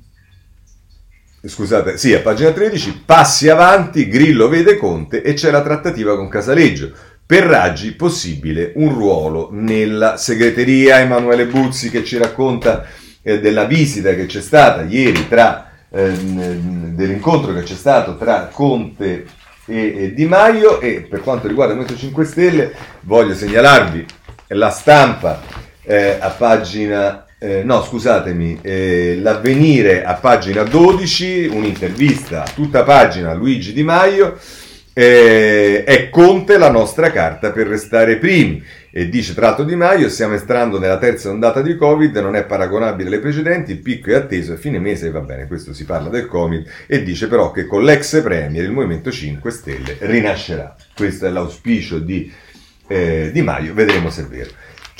scusate, sì, a pagina 13, passi avanti, Grillo vede Conte e c'è la trattativa con Casaleggio. Per Raggi possibile un ruolo nella segreteria, Emanuele Buzzi che ci racconta eh, della visita che c'è stata ieri tra, eh, dell'incontro che c'è stato tra Conte e, e Di Maio e per quanto riguarda il Movimento 5 Stelle voglio segnalarvi la stampa eh, a pagina eh, no, scusatemi, eh, l'avvenire a pagina 12, un'intervista a tutta pagina a Luigi Di Maio, eh, è Conte la nostra carta per restare primi. E dice tra l'altro Di Maio, stiamo entrando nella terza ondata di Covid, non è paragonabile alle precedenti, il picco è atteso a fine mese, va bene, questo si parla del Covid, e dice però che con l'ex premier il Movimento 5 Stelle rinascerà. Questo è l'auspicio di, eh, di Maio, vedremo se è vero.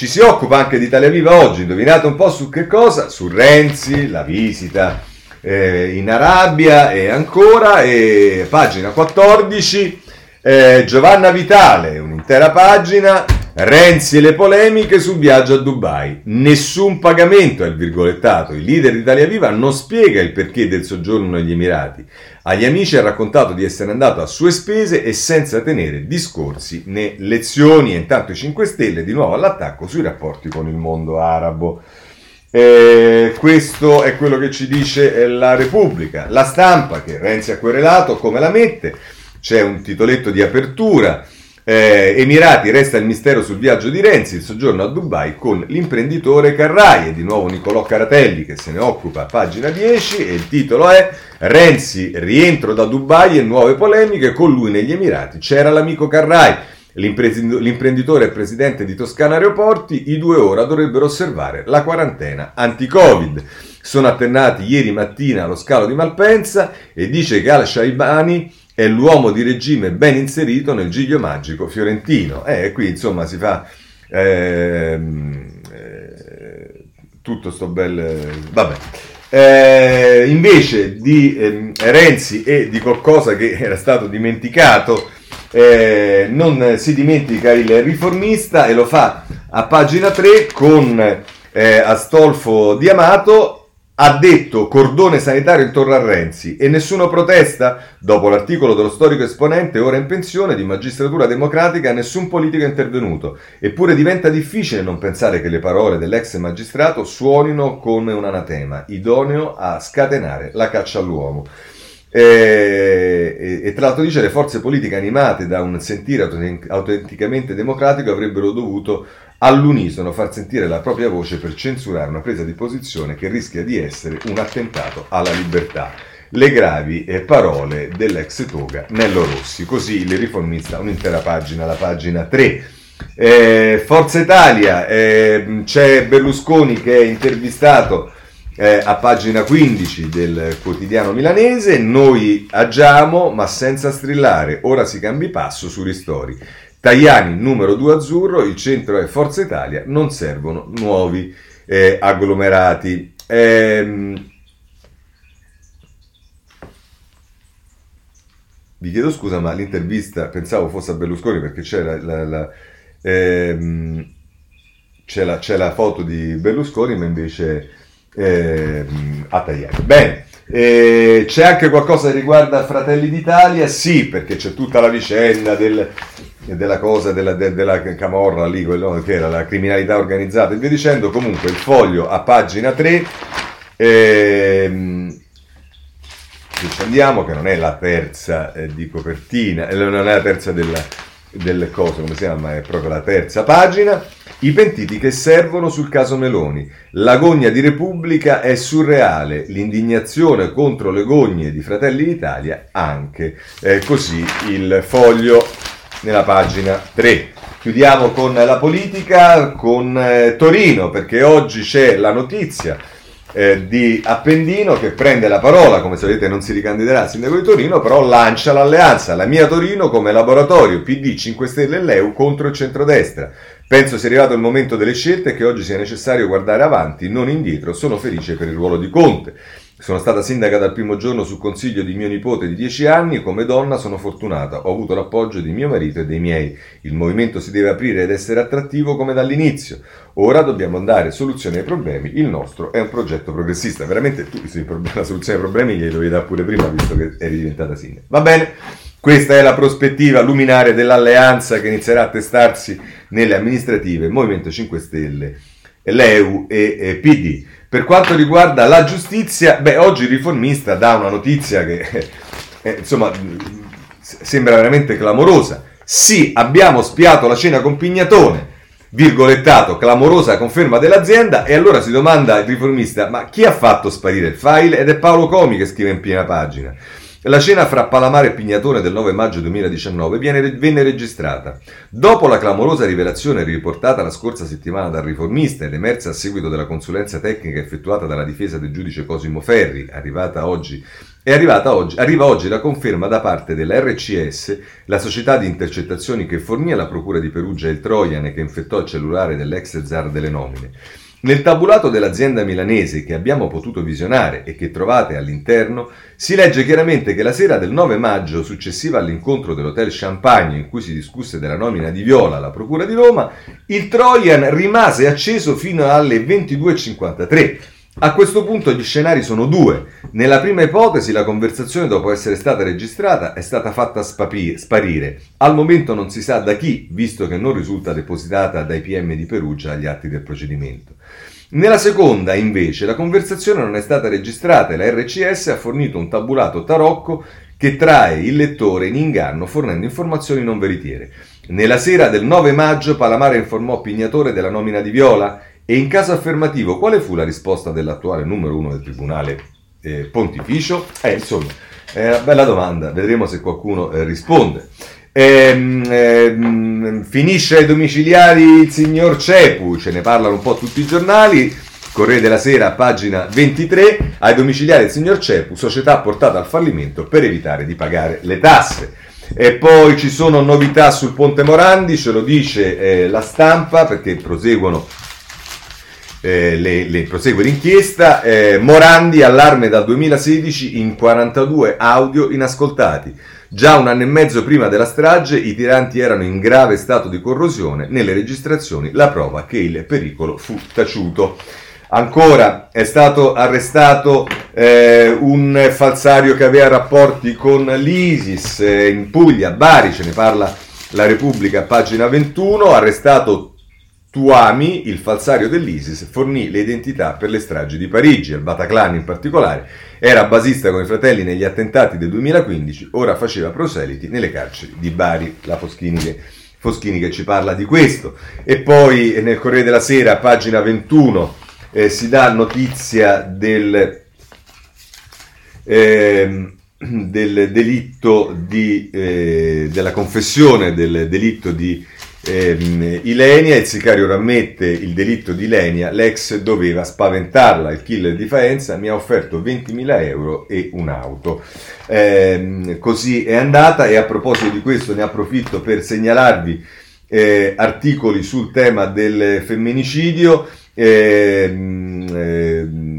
Ci si occupa anche di Italia Viva oggi, indovinate un po' su che cosa? Su Renzi, la visita eh, in Arabia e ancora, e pagina 14, eh, Giovanna Vitale, un'intera pagina, Renzi e le polemiche sul viaggio a Dubai. Nessun pagamento è il virgolettato. Il leader di Italia Viva non spiega il perché del soggiorno negli Emirati. Agli amici ha raccontato di essere andato a sue spese e senza tenere discorsi né lezioni. E intanto i 5 Stelle di nuovo all'attacco sui rapporti con il mondo arabo. Eh, questo è quello che ci dice la Repubblica. La stampa che Renzi ha querelato, come la mette? C'è un titoletto di apertura. Eh, Emirati resta il mistero sul viaggio di Renzi, il soggiorno a Dubai con l'imprenditore Carrai e di nuovo Nicolò Caratelli che se ne occupa, pagina 10 e il titolo è Renzi rientro da Dubai e nuove polemiche, con lui negli Emirati c'era l'amico Carrai, l'imprenditore e presidente di Toscana Aeroporti, i due ora dovrebbero osservare la quarantena anti-Covid. Sono attennati ieri mattina allo scalo di Malpensa e dice che Al-Shaibani è l'uomo di regime ben inserito nel giglio magico fiorentino. E eh, qui insomma si fa ehm, eh, tutto sto bel... vabbè. Eh, invece di eh, Renzi e di qualcosa che era stato dimenticato, eh, non si dimentica il riformista e lo fa a pagina 3 con eh, Astolfo Diamato ha detto cordone sanitario intorno a Renzi e nessuno protesta? Dopo l'articolo dello storico esponente ora in pensione di magistratura democratica nessun politico è intervenuto. Eppure diventa difficile non pensare che le parole dell'ex magistrato suonino come un anatema, idoneo a scatenare la caccia all'uomo. E, e, e, tra l'altro dice le forze politiche animate da un sentire autenticamente democratico avrebbero dovuto all'unisono far sentire la propria voce per censurare una presa di posizione che rischia di essere un attentato alla libertà. Le gravi parole dell'ex toga Nello Rossi, così il riformista, un'intera pagina, la pagina 3. Eh, Forza Italia, eh, c'è Berlusconi che è intervistato eh, a pagina 15 del quotidiano milanese, noi agiamo ma senza strillare, ora si cambi passo su ristori. Tajani numero 2 azzurro, il centro è Forza Italia, non servono nuovi eh, agglomerati. Ehm, vi chiedo scusa, ma l'intervista pensavo fosse a Berlusconi perché c'era la, la, ehm, c'è, la, c'è la foto di Berlusconi, ma invece eh, a Tajani. Bene, eh, c'è anche qualcosa che riguarda Fratelli d'Italia? Sì, perché c'è tutta la vicenda del, della cosa della, de, della camorra lì, quello che era la criminalità organizzata e via dicendo. Comunque il foglio a pagina 3. Ehm, andiamo, che non è la terza eh, di copertina, eh, non è la terza della, delle cose, come si chiama, è proprio la terza pagina. I pentiti che servono sul caso Meloni. L'agonia di Repubblica è surreale, l'indignazione contro le gogne di Fratelli d'Italia anche. Eh, così il foglio nella pagina 3. Chiudiamo con la politica, con eh, Torino, perché oggi c'è la notizia eh, di Appendino che prende la parola, come sapete non si ricandiderà al sindaco di Torino, però lancia l'alleanza, la mia Torino come laboratorio PD 5 Stelle e l'EU contro il centrodestra. Penso sia arrivato il momento delle scelte e che oggi sia necessario guardare avanti, non indietro. Sono felice per il ruolo di Conte. Sono stata sindaca dal primo giorno su consiglio di mio nipote di 10 anni, come donna sono fortunata, ho avuto l'appoggio di mio marito e dei miei. Il movimento si deve aprire ed essere attrattivo come dall'inizio. Ora dobbiamo dare soluzioni ai problemi, il nostro è un progetto progressista. Veramente tu la soluzione ai problemi glieli dovevi dare pure prima, visto che eri diventata sindaca. Va bene? Questa è la prospettiva luminare dell'alleanza che inizierà a testarsi nelle amministrative Movimento 5 Stelle, l'EU e PD. Per quanto riguarda la giustizia, beh, oggi il riformista dà una notizia che eh, insomma sembra veramente clamorosa. Sì, abbiamo spiato la cena con Pignatone, virgolettato, clamorosa conferma dell'azienda, e allora si domanda il riformista, ma chi ha fatto sparire il file? Ed è Paolo Comi che scrive in piena pagina. La cena fra Palamare e Pignatone del 9 maggio 2019 viene, venne registrata. Dopo la clamorosa rivelazione riportata la scorsa settimana dal riformista ed emersa a seguito della consulenza tecnica effettuata dalla difesa del giudice Cosimo Ferri, arrivata oggi è arrivata oggi, arriva oggi la conferma da parte della RCS, la società di intercettazioni che fornì alla Procura di Perugia il Trojan che infettò il cellulare dell'ex zar delle nomine. Nel tabulato dell'azienda milanese che abbiamo potuto visionare e che trovate all'interno, si legge chiaramente che la sera del 9 maggio, successiva all'incontro dell'Hotel Champagne in cui si discusse della nomina di Viola alla Procura di Roma, il Trojan rimase acceso fino alle 22.53 a questo punto gli scenari sono due. Nella prima ipotesi la conversazione dopo essere stata registrata è stata fatta spapi- sparire. Al momento non si sa da chi, visto che non risulta depositata dai PM di Perugia agli atti del procedimento. Nella seconda, invece, la conversazione non è stata registrata e la RCS ha fornito un tabulato tarocco che trae il lettore in inganno fornendo informazioni non veritiere. Nella sera del 9 maggio Palamare informò Pignatore della nomina di Viola e in caso affermativo, quale fu la risposta dell'attuale numero uno del Tribunale eh, Pontificio? Eh, insomma, una bella domanda, vedremo se qualcuno eh, risponde. Ehm, ehm, finisce ai domiciliari il signor Cepu, ce ne parlano un po' tutti i giornali. Corriere della Sera, pagina 23, ai domiciliari del signor Cepu, società portata al fallimento per evitare di pagare le tasse. E poi ci sono novità sul Ponte Morandi, ce lo dice eh, la stampa perché proseguono eh, le, le, prosegue l'inchiesta. Eh, Morandi, allarme dal 2016 in 42 audio inascoltati. Già un anno e mezzo prima della strage i tiranti erano in grave stato di corrosione. Nelle registrazioni la prova che il pericolo fu taciuto. Ancora è stato arrestato eh, un falsario che aveva rapporti con l'ISIS eh, in Puglia, Bari, ce ne parla la Repubblica, pagina 21, arrestato Tuami, il falsario dell'ISIS, fornì le identità per le stragi di Parigi, il Bataclan in particolare, era basista con i fratelli negli attentati del 2015, ora faceva proseliti nelle carceri di Bari, la Foschini che, Foschini che ci parla di questo. E poi nel Corriere della Sera, pagina 21, eh, si dà notizia del, eh, del delitto di, eh, della confessione del delitto di ehm, Ilenia, il sicario rammette il delitto di Ilenia, l'ex doveva spaventarla, il killer di Faenza mi ha offerto 20.000 euro e un'auto. Eh, così è andata e a proposito di questo ne approfitto per segnalarvi eh, articoli sul tema del femminicidio. Ehm, ehm,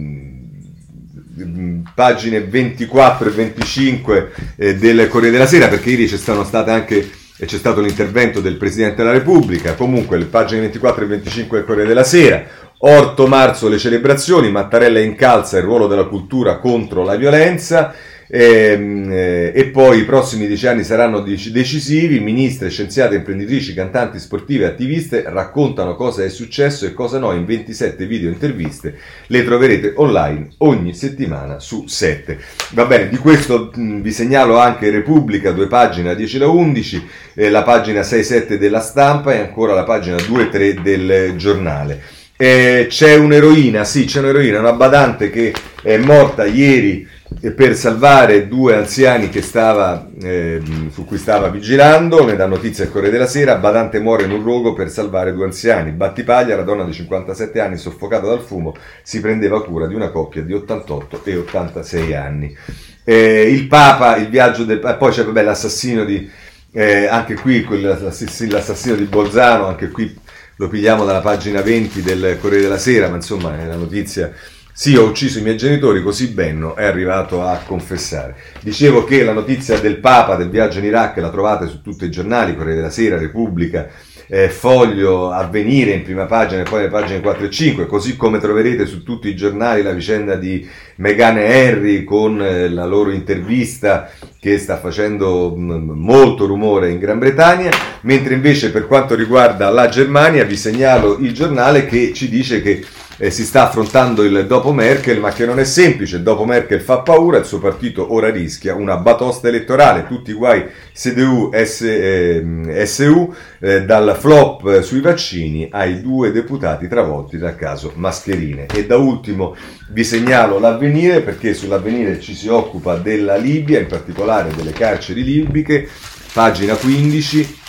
pagine 24 e 25 eh, del Corriere della Sera perché ieri c'è stato anche e c'è stato l'intervento del Presidente della Repubblica, comunque le pagine 24 e 25 del Corriere della Sera, 8 marzo le celebrazioni, Mattarella incalza il ruolo della cultura contro la violenza, e, ehm, eh, e, poi i prossimi dieci anni saranno decisivi. Ministri, scienziate, imprenditrici, cantanti, sportive, attiviste raccontano cosa è successo e cosa no in 27 video interviste. Le troverete online ogni settimana su 7. Va bene, di questo vi segnalo anche Repubblica, due pagine 10 da 11, eh, la pagina 6-7 della stampa e ancora la pagina 2-3 del giornale. Eh, c'è un'eroina, sì, c'è un'eroina, una badante che è morta ieri per salvare due anziani stava, eh, su cui stava vigilando, ne dà notizia il Corriere della Sera, Badante muore in un luogo per salvare due anziani, Battipaglia, la donna di 57 anni soffocata dal fumo, si prendeva cura di una coppia di 88 e 86 anni. Eh, il Papa, il viaggio del Papa, poi c'è vabbè, l'assassino di, eh, anche qui l'assassino di Bolzano, anche qui lo pigliamo dalla pagina 20 del Corriere della Sera, ma insomma è una notizia sì, ho ucciso i miei genitori, così Benno è arrivato a confessare. Dicevo che la notizia del Papa del viaggio in Iraq la trovate su tutti i giornali, Corriere della Sera, Repubblica, eh, Foglio, Avvenire in prima pagina e poi le pagine 4 e 5, così come troverete su tutti i giornali la vicenda di Meghan e Harry con eh, la loro intervista che sta facendo mm, molto rumore in Gran Bretagna, mentre invece per quanto riguarda la Germania vi segnalo il giornale che ci dice che eh, si sta affrontando il dopo Merkel, ma che non è semplice. Dopo Merkel fa paura, il suo partito ora rischia una batosta elettorale, tutti i guai CDU, S, eh, SU, eh, dal flop sui vaccini ai due deputati travolti dal caso mascherine. E da ultimo vi segnalo l'avvenire, perché sull'avvenire ci si occupa della Libia, in particolare delle carceri libiche, pagina 15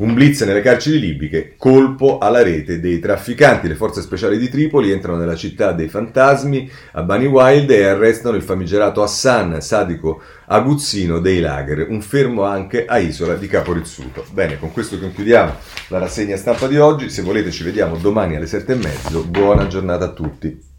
un blitz nelle carceri libiche, colpo alla rete dei trafficanti. Le forze speciali di Tripoli entrano nella città dei fantasmi a Bani Wild e arrestano il famigerato Hassan, sadico aguzzino dei lager, un fermo anche a Isola di Caporizzuto. Bene, con questo concludiamo la rassegna stampa di oggi. Se volete ci vediamo domani alle sette e mezzo. Buona giornata a tutti.